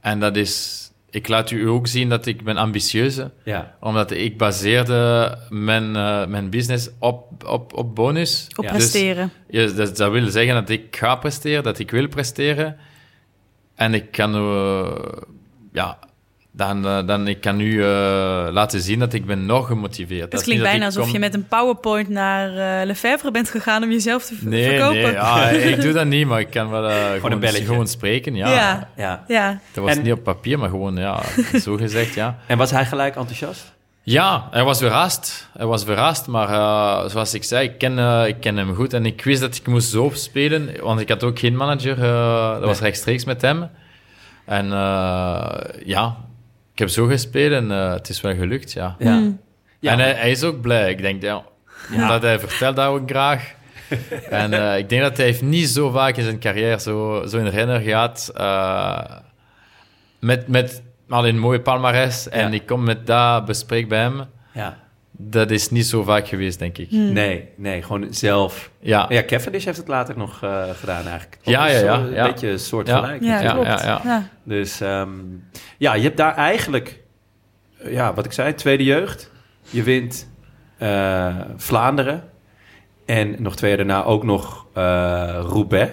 En dat is... Ik laat u ook zien dat ik ben ambitieuze. Ja. Omdat ik baseerde mijn, eh, mijn business op, op, op bonus. Op Ja. presteren. Ja, dat, dat wil zeggen dat ik ga presteren, dat ik wil presteren. En ik kan, eh, ja, dan, eh, dan ik kan nu eh, laten zien dat ik ben nog gemotiveerd. Het Dat is klinkt bijna alsof kom- je met een PowerPoint naar eh Lefebvre bent gegaan om jezelf te Nee, verkopen. nee, ja, ik doe dat niet, maar ik kan wel eh, gewoon, gewoon spreken. Ja. Ja. ja. Ja. Dat was En- niet op papier, maar gewoon, ja, zo gezegd, ja. En was hij gelijk enthousiast? Ja, hij was verrast. Hij was verrast, maar eh, zoals ik zei, ik ken, ik ken hem goed. En ik wist dat ik moest zo spelen, want ik had ook geen manager. eh, dat was rechtstreeks met hem. En eh, ja, ik heb zo gespeeld en eh, het is wel gelukt, ja. Ja. Ja. En hij, hij is ook blij. Ik denk, ja, omdat hij vertelt dat ook graag. en eh, ik denk dat hij heeft niet zo vaak in zijn carrière zo, zo een renner gehad. eh, met, met al een mooie palmarès. En Ja. ik kom met dat bespreek bij hem. ja. Dat is niet zo vaak geweest, denk ik. Nee, nee, gewoon zelf. Ja. Ja, Cavendish heeft het later nog eh, gedaan eigenlijk. Ja, ja, ja, Een ja. beetje een soort Ja. gelijk. Ja, klopt. ja, ja. Ja. Dus ehm, ja, je hebt daar eigenlijk, eh, ja, wat ik zei, tweede jeugd. Je wint eh, Vlaanderen. En nog twee jaar daarna ook nog eh Roubaix.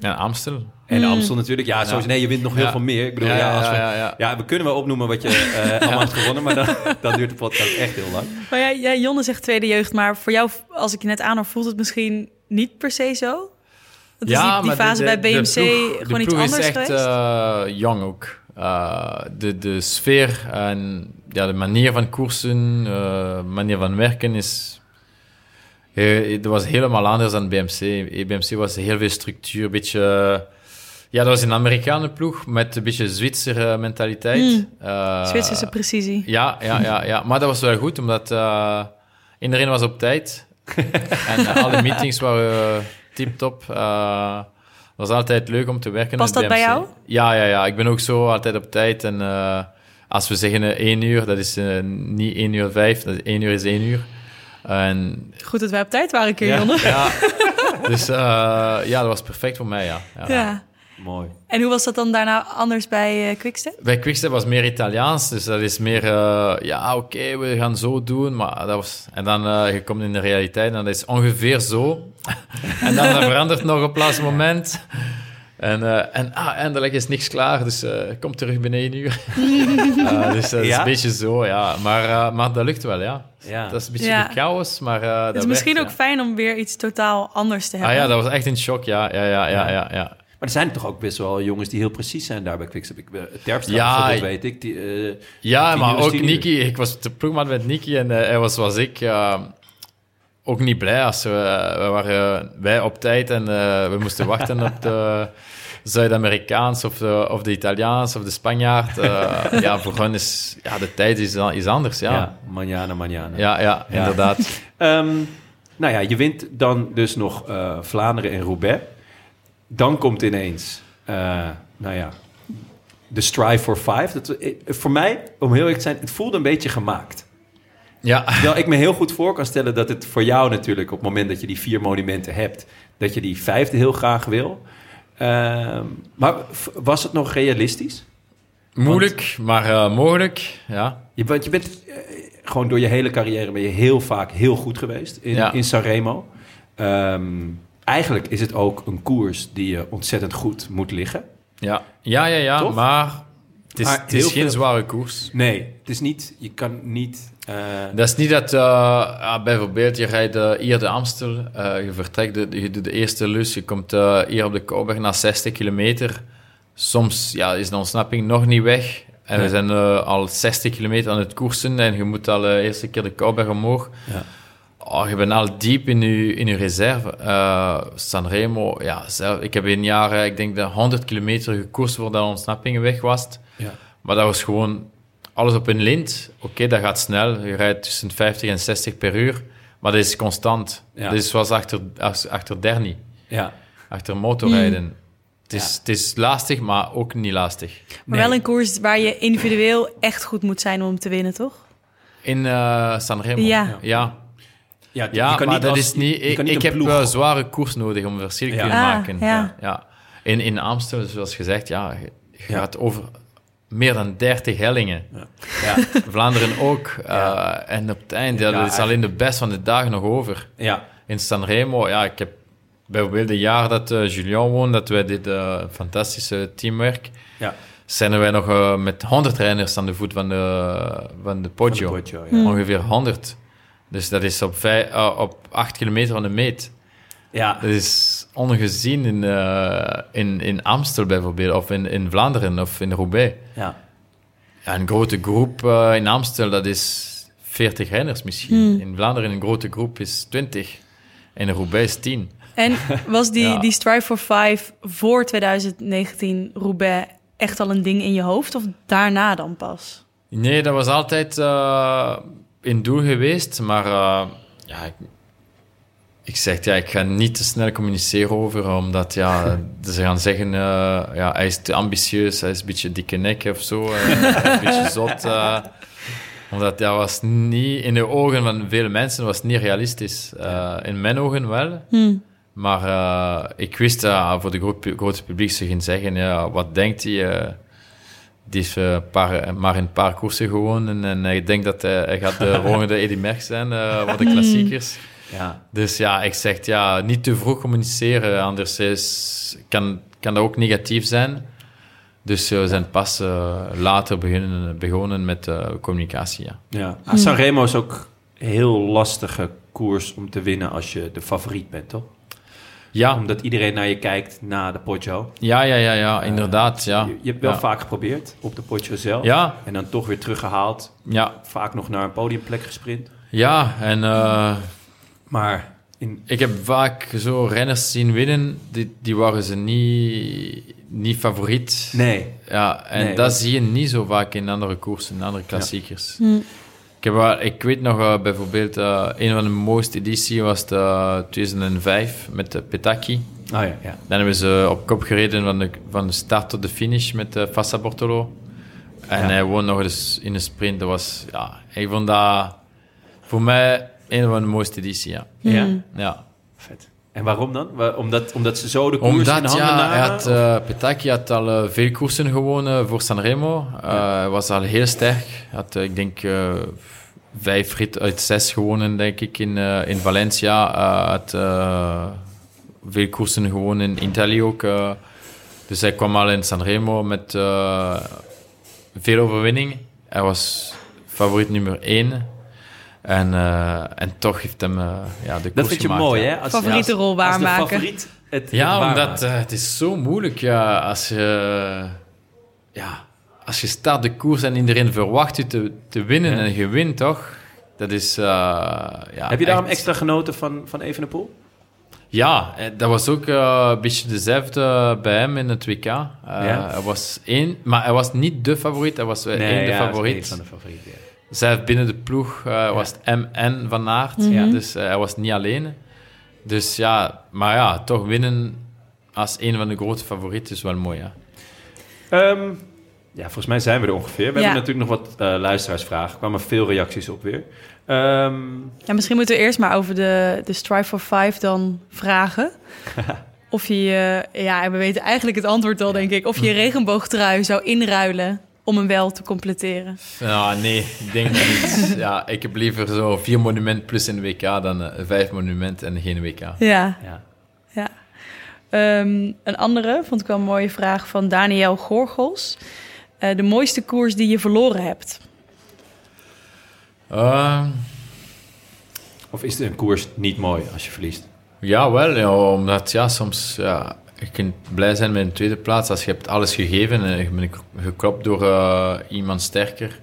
En Amstel. En Amstel natuurlijk. Ja, sowieso. Nee, je wint nog heel Ja. veel meer. Ik bedoel, Ja, ja, ja, als we, ja, ja. ja, we kunnen wel opnoemen wat je eh, allemaal hebt gewonnen. Maar dan, dan duurt de podcast echt heel lang. Maar ja, ja, Jonne zegt tweede jeugd, maar voor jou, als ik je net aanhoor, voelt het misschien niet per se zo? Dat is die, die maar de- fase de- bij BMC de ploeg- gewoon de iets anders is echt geweest? eh, jong ook. Eh, de, de sfeer en ja, de manier van koersen, eh manier van werken is... eh, Het was helemaal anders dan BMC. BMC was heel veel structuur, een beetje... Ja, dat was een Amerikaanse ploeg met een beetje Zwitser mentaliteit. Mm. Zwitserse precisie. Ja, ja, ja, ja. Maar dat was wel goed, omdat eh, iedereen was op tijd. en eh, alle meetings waren tip-top. Het was altijd leuk om te werken Past dat bij jou? Ja, ja, ja. Ik ben ook zo altijd op tijd. En als we zeggen eh, één uur, dat is niet één uur vijf. Dat is één uur is één uur. En Goed dat wij op tijd waren keer, Ja. Ja, dus ja, dat was perfect voor mij, ja. ja. Ja. Mooi. En hoe was dat dan daarna anders bij eh, Quickstep? Bij Quickstep was meer Italiaans, dus dat is meer, eh, ja, oké, we gaan zo doen, maar dat was... En dan, eh je komt in de realiteit en dat is ongeveer zo. en dan dat verandert nog op het laatste moment. En, eh, en ah, eindelijk is niks klaar, dus eh kom terug binnen één uur. Dus dat is Ja? een beetje zo, ja. Maar, eh, maar dat lukt wel, ja. Ja. Dat is een beetje Ja. de chaos, maar Het dat is misschien ook fijn om weer iets totaal anders te hebben. Ah ja, dat was echt een shock, ja. Ja, ja, ja, ja. Maar er zijn toch ook best wel jongens die heel precies zijn daar bij Quickstep. Ik, eh, Terpstra Ja, ik- weet ik. Die, eh, Ja, maar ook. Niki. Ik was de ploegmaat met Niki en eh, hij was zoals ik ook niet blij als we, we waren wij op tijd en we moesten wachten op de Zuid-Amerikaans of de, of de Italiaans of de Spanjaard. Ja, voor hen is ja, de tijd is, is anders. ja. Ja, manjana, manjana. ja, ja, Ja. inderdaad. Ehm, nou ja, je wint dan dus nog Vlaanderen en Roubaix. Dan komt ineens, eh, nou ja, de Strive for Five. Dat, eh, voor mij, om heel eerlijk te zijn, het voelde een beetje gemaakt. Ja, Terwijl ik me heel goed voor kan stellen dat het voor jou natuurlijk... op het moment dat je die vier monumenten hebt... dat je die vijfde heel graag wil. Ehm, maar was het nog realistisch? moeilijk, maar eh, mogelijk. Ja. Je, want je bent gewoon door je hele carrière... ben je heel vaak heel goed geweest in, Ja. in Sanremo. Ehm, eigenlijk is het ook een koers die je ontzettend goed moet liggen. Ja, ja, ja, ja Toch? maar het is, Maar het is geen veel- zware koers. Nee, het is niet... Je kan niet... eh, Dat is niet dat, eh, ja, bijvoorbeeld, je rijdt eh, hier de Amstel, je vertrekt, de, je doet de eerste lus, je komt hier op de Kouwberg na 60 kilometer. Soms ja, is de ontsnapping nog niet weg. En Nee. we zijn al 60 kilometer aan het koersen en je moet al de eerste keer de Kouwberg omhoog. Ja. Oh, je bent al diep in je, in je reserve. Eh, Sanremo, ja, zelf, ik heb in jaren, ik denk, de 100 kilometer gekoerst voordat de ontsnapping weg was. ja. Maar dat was gewoon alles op een lint. Oké, dat gaat snel. Je rijdt tussen 50 en 60 per uur. Maar dat is constant. Ja. Dat is zoals achter, achter Derny, ja. achter motorrijden. Hmm. Het, is, het is lastig, maar ook niet lastig. Maar Nee. wel een koers waar je individueel echt goed moet zijn om te winnen, toch? In eh Sanremo. Ja. ja. Ja, Ja, je kan maar niet dat als- is niet... Ik, kan niet ik een heb wel zware koers nodig om verschil te Ja. kunnen Ah, maken. ja. Ja. In, in Amsterdam, zoals gezegd, ja, je Ja. gaat over meer dan 30 hellingen. Ja. Vlaanderen ook. eh, Ja. en op het einde, ja, Ja, dat is alleen de best van de dagen nog over. ja. In Sanremo, ja, ik heb bijvoorbeeld het jaar dat eh Julien woonde, dat wij dit eh, fantastische teamwerk, Ja. zijn wij nog met 100 renners aan de voet van de, van de Poggio. Van de Poggio, ja. Ongeveer 100. Dus dat is op, vijf, eh, op 8 kilometer van de meet. Ja. Dat is ongezien in, eh, in, in Amstel bijvoorbeeld, of in, in Vlaanderen of in Roubaix. ja. Ja, een grote groep eh, in Amstel, dat is 40 renners misschien. In Vlaanderen een grote groep is 20. En in Roubaix is 10. En was die, Ja. die Strive for Five voor 2019 Roubaix echt al een ding in je hoofd? Of daarna dan pas? Nee, dat was altijd eh, in doel geweest, maar eh, ja, ik, ik zeg ja, ik ga niet te snel communiceren over, omdat ja, ze gaan zeggen, eh, ja, hij is te ambitieus, hij is een beetje dikke nek of zo, eh, een beetje zot. eh, omdat dat was niet, in de ogen van vele mensen was niet realistisch. Eh, in mijn ogen wel. Maar eh, ik wist dat voor de groot, grote publiek ze gaan zeggen, ja, wat denkt hij? Eh, die is eh, paar, maar in een paar koersen gewonnen. En ik denk dat hij, hij gaat de volgende Eddy Merckx zijn eh, voor de klassiekers. Ja. Dus ja, ik zeg ja, niet te vroeg communiceren, anders is, kan, kan dat ook negatief zijn. Dus eh, we zijn pas eh, later beginnen, begonnen met eh, communicatie. Ja. ja. Ah, Sanremo is ook een heel lastige koers om te winnen als je de favoriet bent, toch? Ja, Omdat iedereen naar je kijkt na de Poggio. ja, ja, ja, ja inderdaad. Ja. Je, je hebt wel ja. vaak geprobeerd op de Poggio zelf. Ja, En dan toch weer teruggehaald. ja, Vaak nog naar een podiumplek gesprint. ja, en eh, Maar in, ik heb vaak zo renners zien winnen, die, die waren ze niet, niet favoriet. nee. Ja, en Nee, dat zie je niet zo vaak in andere koersen, in andere klassiekers. Ik, heb, wel- ik weet nog eh, bijvoorbeeld, eh, een van de mooiste edities was de, eh, 2005 met de Petacchi. Oh ja, ja. Dan hebben ze op kop gereden van de, van de start tot de finish met de Fassa Bortolo. En Ja. hij won nog eens in een sprint. Dat was, ja, ik vond dat voor mij een van de mooiste edities, ja. Ja? ja. Vet. En waarom dan? Omdat, omdat ze zo de koers in Omdat, handen ja, hij had, eh Petacchi had al eh, veel koersen gewonnen voor Sanremo. Hij was al heel sterk. Hij had, ik denk, vijf rit uit zes gewonnen, denk ik, in, in Valencia. Hij had veel koersen gewonnen in Italië ook. Dus hij kwam al in Sanremo met veel overwinningen. Hij was favoriet nummer één. En, eh, en toch heeft hem eh, ja, de koers Dat vind je gemaakt, mooi, ja. hè? Als, Favoriete ja, als- rol als de waarmaken. favoriet het Ja, omdat eh, het is zo moeilijk. Ja, als je, ja, als je staat de koers en iedereen verwacht je te, te winnen Ja. en je wint, toch? Dat is... eh, ja, Heb je daarom echt- extra genoten van, van Evenepoel? Ja, dat was ook een beetje dezelfde bij hem in het WK. Eh, Hij was één, maar hij was niet de favoriet, hij was één de ja, dat is favoriet. één van de favorieten. Zelf binnen de ploeg eh, was het MN van Aert, Ja. dus eh, hij was niet alleen. Dus ja, maar ja, toch winnen als een van de grote favorieten is wel mooi, ja. Ehm, ja, volgens mij zijn we er ongeveer. We Ja. hebben natuurlijk nog wat eh, luisteraarsvragen. Er kwamen veel reacties op weer. Ehm, Ja, misschien moeten we eerst maar over de, de Strive for Five dan vragen. of je, je- ja, we weten eigenlijk het antwoord al, denk ik. Of je je regenboogtrui zou inruilen om hem wel te completeren. Ja, nee, ik denk dat niet. ja, ik heb liever zo vier monument plus een WK dan eh, vijf monument en geen WK. Ja, ja. ja. Ehm, een andere, vond ik wel een mooie vraag van Daniel Gorgels. Eh, de mooiste koers die je verloren hebt. Ehm, Of is het een koers niet mooi als je verliest? Ja, wel. Ja, omdat ja, soms... Ja, je kunt blij zijn met een tweede plaats als je hebt alles gegeven en je bent geklopt door eh, iemand sterker.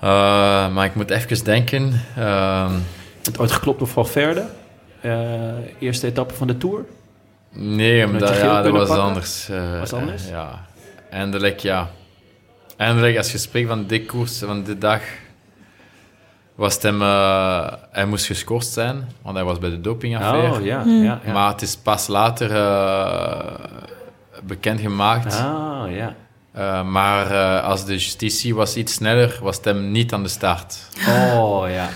Eh, maar ik moet even denken. Ehm, Je hebt ooit geklopt op Valverde? Eh eerste etappe van de Tour? nee, omdat, ja, dat was pakken? anders. Was anders? ja. Eindelijk, ja. Eindelijk, als je spreekt van dit koers, van de dag, was het hem... eh, hij moest geschorst zijn, want hij was bij de dopingaffaire. Oh, ja. ja, ja. Maar het is pas later eh bekendgemaakt. Ah, ja. Eh, maar eh, als de justitie was iets sneller, was het hem niet aan de start. Oh, ja, ja,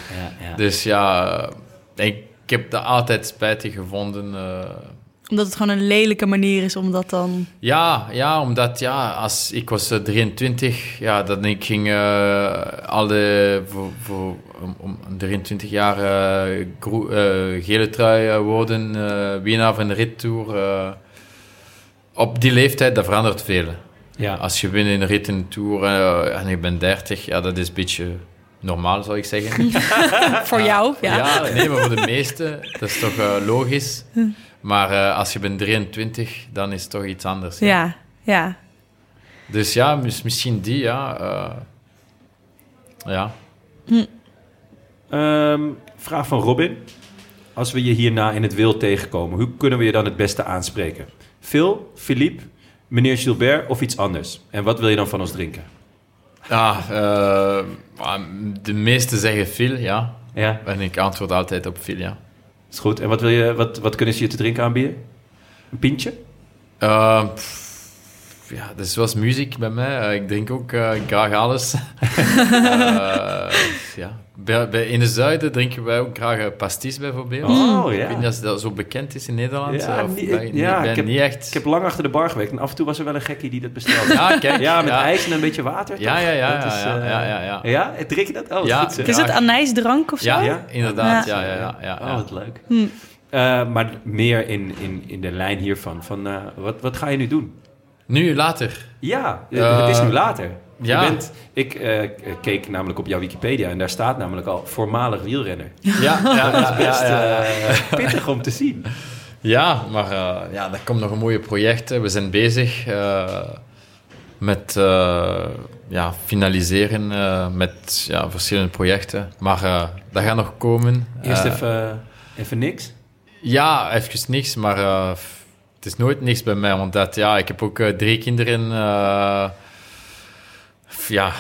ja. Dus ja, ik, ik heb dat altijd spijtig gevonden. Eh. Omdat het gewoon een lelijke manier is om dat dan... ja, ja, omdat ja, als ik was eh, 23, ja, dan ik ging eh alle voor, voor om, om 23 jaar eh, eh, gele trui eh, worden, eh winnaar van de rittour. eh op die leeftijd, dat verandert veel. ja. Als je wint in een rit in de Tour eh, en je bent 30, ja, dat is een beetje normaal, zou ik zeggen. Voor jou, ja. ja, nee, maar voor de meesten, dat is toch eh, logisch. Maar eh, als je bent 23, dan is het toch iets anders. Ja, ja. Dus ja, mis- misschien die, ja. eh, ja. Ehm, vraag van Robin. Als we je hierna in het wild tegenkomen, hoe kunnen we je dan het beste aanspreken? Phil, Philippe, meneer Gilbert of iets anders? En wat wil je dan van ons drinken? Ja, eh, maar de meesten zeggen Phil, ja. Ja, En ik antwoord altijd op Phil, ja. Is goed. En wat, wil je, wat, wat kunnen ze je te drinken aanbieden? Een pintje? Pff, ja, dat is zoals muziek bij mij. Eh, ik drink ook eh, graag alles. Eh, ja. bij, bij- in de zuiden drinken wij ook graag pastis bijvoorbeeld. Oh, Ik ja. weet niet of dat zo bekend is in Nederland. Ja, of niet- bij- ja, ik heb- niet echt. Ik heb lang achter de bar gewerkt en af en toe was er wel een gekkie die dat bestelde. Ja, kijk. Ja, met ja. ijs en een beetje water. Ja, toch? ja, ja, Dat ja, is, ja, ja, ja, ja. Ja, drink je dat? Oh, Ja. goed. zeg. Is het anijsdrank of zo? Ja, Ja? inderdaad. Ja. Ja, ja, ja. ja, Oh, wat leuk. Hm. Eh, maar meer in, in, in de lijn hiervan. Van, wat, wat ga je nu doen? Nu, later. Ja, Eh, het is nu later. ja. Je bent, ik eh, keek namelijk op jouw Wikipedia en daar staat namelijk al voormalig wielrenner. Ja, ja, ja, Best ja, ja. eh, pittig om te zien. Ja, maar eh, ja, dat komt nog een mooie project. hè. We zijn bezig eh, met eh, ja, finaliseren uh, met ja, verschillende projecten. Maar uh, dat gaat nog komen. Eerst Uh, even, even niks. Ja, even niks, maar uh, is nooit niks bij mij. Want dat, ja, ik heb ook uh, drie kinderen. Uh, ja,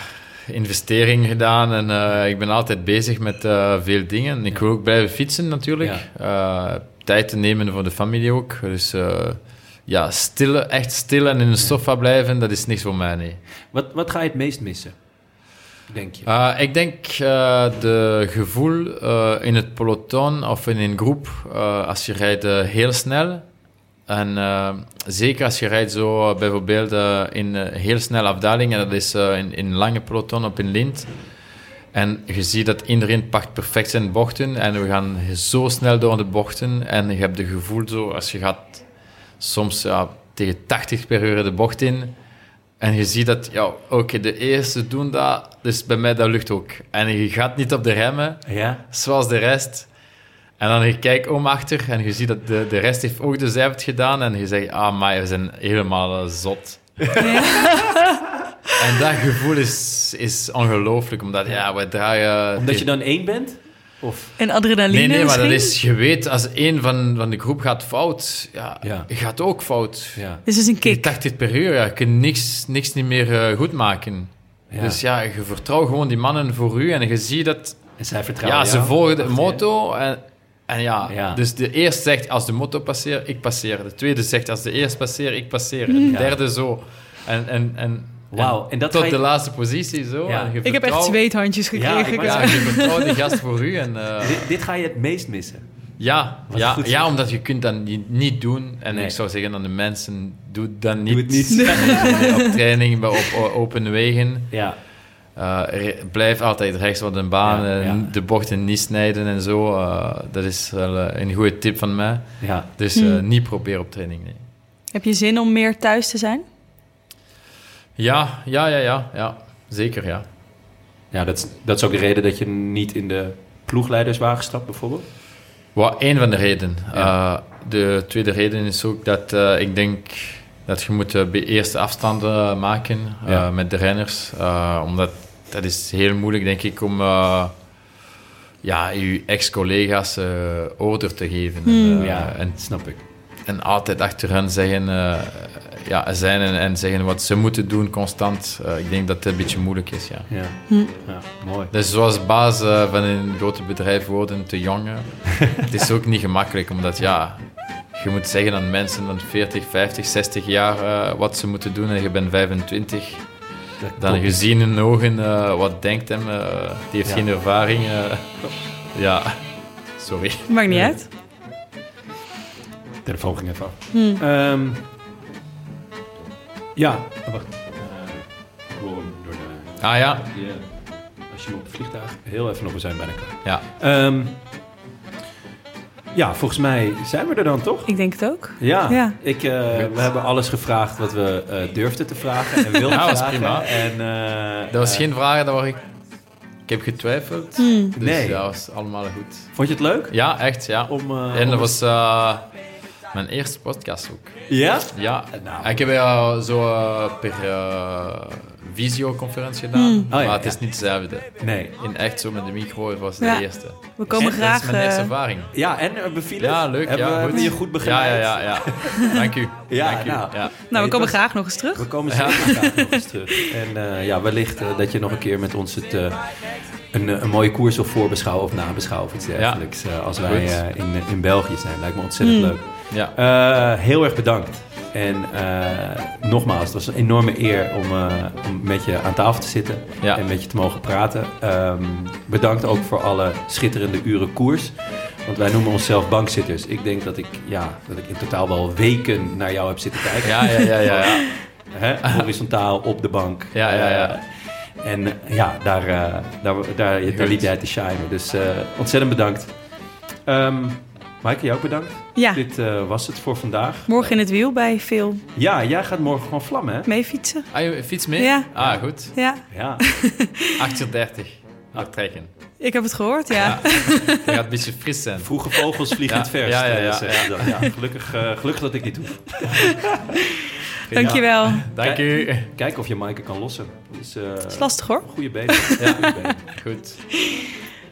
investering gedaan en uh, ik ben altijd bezig met uh, veel dingen. Ik wil ook blijven fietsen natuurlijk. Ja. Tijd te nemen voor de familie ook. Dus ja, stil, echt stil en in de sofa blijven, dat is niks voor mij, nee. Wat, wat ga je het meest missen, denk je? Uh, ik denk uh, de gevoel uh, in het peloton of in een groep, als je rijdt heel snel. En zeker als je rijdt zo bijvoorbeeld in heel snelle afdalingen, dat is in, in lange peloton op een lint. En je ziet dat iedereen pakt perfect zijn bochten en we gaan zo snel door de bochten. En je hebt het gevoel zo, als je gaat soms ja, tegen 80 per uur de bocht in. En je ziet dat, ja, oké, de eerste doen dat, dus bij mij dat lukt ook. En je gaat niet op de remmen, Ja? zoals de rest. En dan je kijkt om achter en je ziet dat de, de rest heeft ook dezelfde gedaan. En je zegt, ah, maar we zijn helemaal eh, zot. en dat gevoel is, is ongelooflijk, omdat ja, we draaien... Omdat je dan één bent? Of? En adrenaline Nee, nee, maar dat is, je weet, als één van, van de groep gaat fout, ja, Ja. gaat ook fout. Ja. Dus het is een Je kick. 80 per uur, ja, je kunt niks, niks niet meer eh, goed maken. Ja. Dus ja, je vertrouwt gewoon die mannen voor u en je ziet dat En zij vertrouwen ja, ze volgen de motto. En, en ja, Ja. dus de eerste zegt als de motto passeert, ik passeer. De tweede zegt als de eerste passeert, ik passeer. En de Ja. derde zo. En, en, en, Wauw, en dat tot je- de laatste positie zo. Ja. En je Ik heb echt zweethandjes Ja, gekregen. Ja, Ik- je vertrouwt die gast voor u. En, eh, Dit, dit ga je het meest missen. ja, Wat ja, ja, omdat je kunt dat niet, doen. En Nee. ik zou zeggen aan de mensen, doe dat niet. Doe het niet. Nee, op training, bij- op open wegen. Ja. Eh, re- blijf altijd rechts op de baan. Ja, en ja. De bochten niet snijden en zo. Eh, dat is wel eh, een goede tip van mij. Ja. Dus eh, niet proberen op training, nee. Heb je zin om meer thuis te zijn? Ja, ja, ja, ja, ja. Zeker, ja. Ja, dat is, dat is ook de reden dat je niet in de ploegleiderswagen stapt, bijvoorbeeld. Wat één van de redenen. Ja. Eh, de tweede reden is ook dat eh, ik denk dat je moet de eerste afstanden maken eh, Ja. met de renners. Eh, omdat dat is heel moeilijk, denk ik, om eh, ja, je ex-collega's eh order te geven. En, eh, ja, en, snap ik. en altijd achter hen zeggen, eh, ja, zijn en, en zeggen wat ze moeten doen constant. Ik denk dat het een beetje moeilijk is, ja. Ja, ja mooi. Dus zoals baas van een grote bedrijf worden te jong, het is ook niet gemakkelijk, omdat ja, je moet zeggen aan mensen van 40, 50, 60 jaar wat ze moeten doen en je bent 25. Dan je ziet in hun ogen eh, wat denkt hem, eh, die heeft Ja. geen ervaring. eh. ja, sorry. Maakt niet uit. telefoon ging even af. Hmm. Ehm, ja, oh, wacht. Eh, gewoon door de... Ah ja, die, als je hem op het vliegtuig... Heel even nog, we zijn bijna klaar. ja. Ehm, ja, volgens mij zijn we er dan toch? Ik denk het ook. Ja, Ja. Ik, eh, we hebben alles gevraagd wat we eh, durfden te vragen en wilden Ja, was vragen. prima. En, eh, Dat was geen vraag waar ik... Ik heb getwijfeld. Hmm. Dus Nee. ja, was allemaal goed. Vond je het leuk? Ja, echt, ja. Om, eh, en om- dat was eh, mijn eerste podcast ook. Ja? Ja, Nou. ik heb ja zo per eh, videoconferentie gedaan, Oh, maar ja, het is niet hetzelfde. Nee. In echt zo met de micro het was Ja. de eerste. We komen En graag... Dat is mijn eerste eh, ervaring. Ja, en bevielen? Ja, leuk. Hebben, ja, we- goed. hebben je goed begeleid? ja, ja. ja. Dank u. Ja, Dank u. nou. Ja. nou, we komen graag nog eens terug. We komen zeker graag nog eens terug. En eh, ja, wellicht eh, dat je nog een keer met ons het, eh, een, eh, een mooie koers wil voorbeschouwen of nabeschouwen of iets dergelijks. eh, als wij eh, in, in België zijn. Lijkt me ontzettend leuk. Ja. Eh, heel erg bedankt. En eh, nogmaals, het was een enorme eer om, eh, om met je aan tafel te zitten Ja. en met je te mogen praten. Ehm, bedankt ook voor alle schitterende uren koers. Want wij noemen onszelf bankzitters. Ik denk dat ik, ja, dat ik in totaal wel weken naar jou heb zitten kijken. Ja, ja, ja, ja, ja. Hè? Horizontaal op de bank. Ja, ja, ja. Eh, en ja, daar, daar, daar, daar liep jij te shinen. Dus ontzettend bedankt. Ehm Maaike, jou ook bedankt. Ja, Dit eh, was het voor vandaag. morgen in het wiel bij Phil Ja, jij gaat morgen gewoon vlammen, hè? mee fietsen. Ah, je fiets mee? Ja. Ah, goed. Ja, Ja. 38. Aftrekken. ik heb het gehoord, ja. Dat gaat een beetje fris zijn. Vroege vogels vliegen Ja, het verst. ja, ja, eh, ja, ja. Gelukkig, eh, gelukkig dat ik niet doe. Dankjewel. Dank u. Kijken of je Maaike kan lossen. Dus, eh, Dat is lastig hoor. Goede benen. Ja. Goede benen. Goed.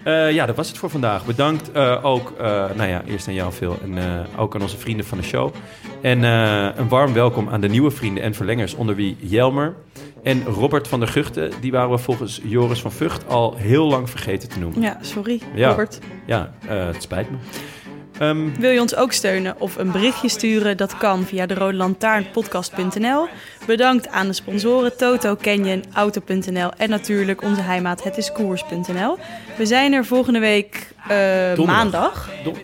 Eh, ja, dat was het voor vandaag. Bedankt eh, ook, eh, nou ja, eerst aan jou Phil en ook aan onze vrienden van de show. En een warm welkom aan de nieuwe vrienden en verlengers, onder wie Jelmer en Robert van der Guchten. Die waren we volgens Joris van Vught al heel lang vergeten te noemen. Ja, sorry, Ja. Robert. Ja, het spijt me. Ehm, Wil je ons ook steunen of een berichtje sturen? Dat kan via de rodelantaarnpodcast.nl. Bedankt aan de sponsoren Toto, Canyon, Auto.nl en natuurlijk onze heimaat Het is Koers.nl. We zijn er volgende week eh, maandag. don-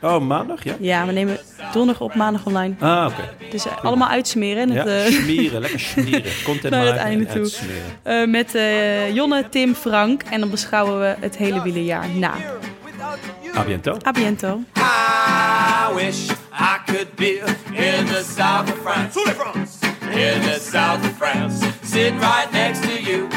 oh, maandag, ja? Ja, we nemen donderdag op maandag online. Ah, oké. Dus eh, allemaal uitsmeren. en Ja, het, eh, smeren, lekker smeren. Content Naar het einde toe. met Jonne, Tim, Frank. En dan beschouwen we het hele wielerjaar na. À bientôt. À bientôt. I wish I could be in the south of France. In the south of France. Sitting right next to you.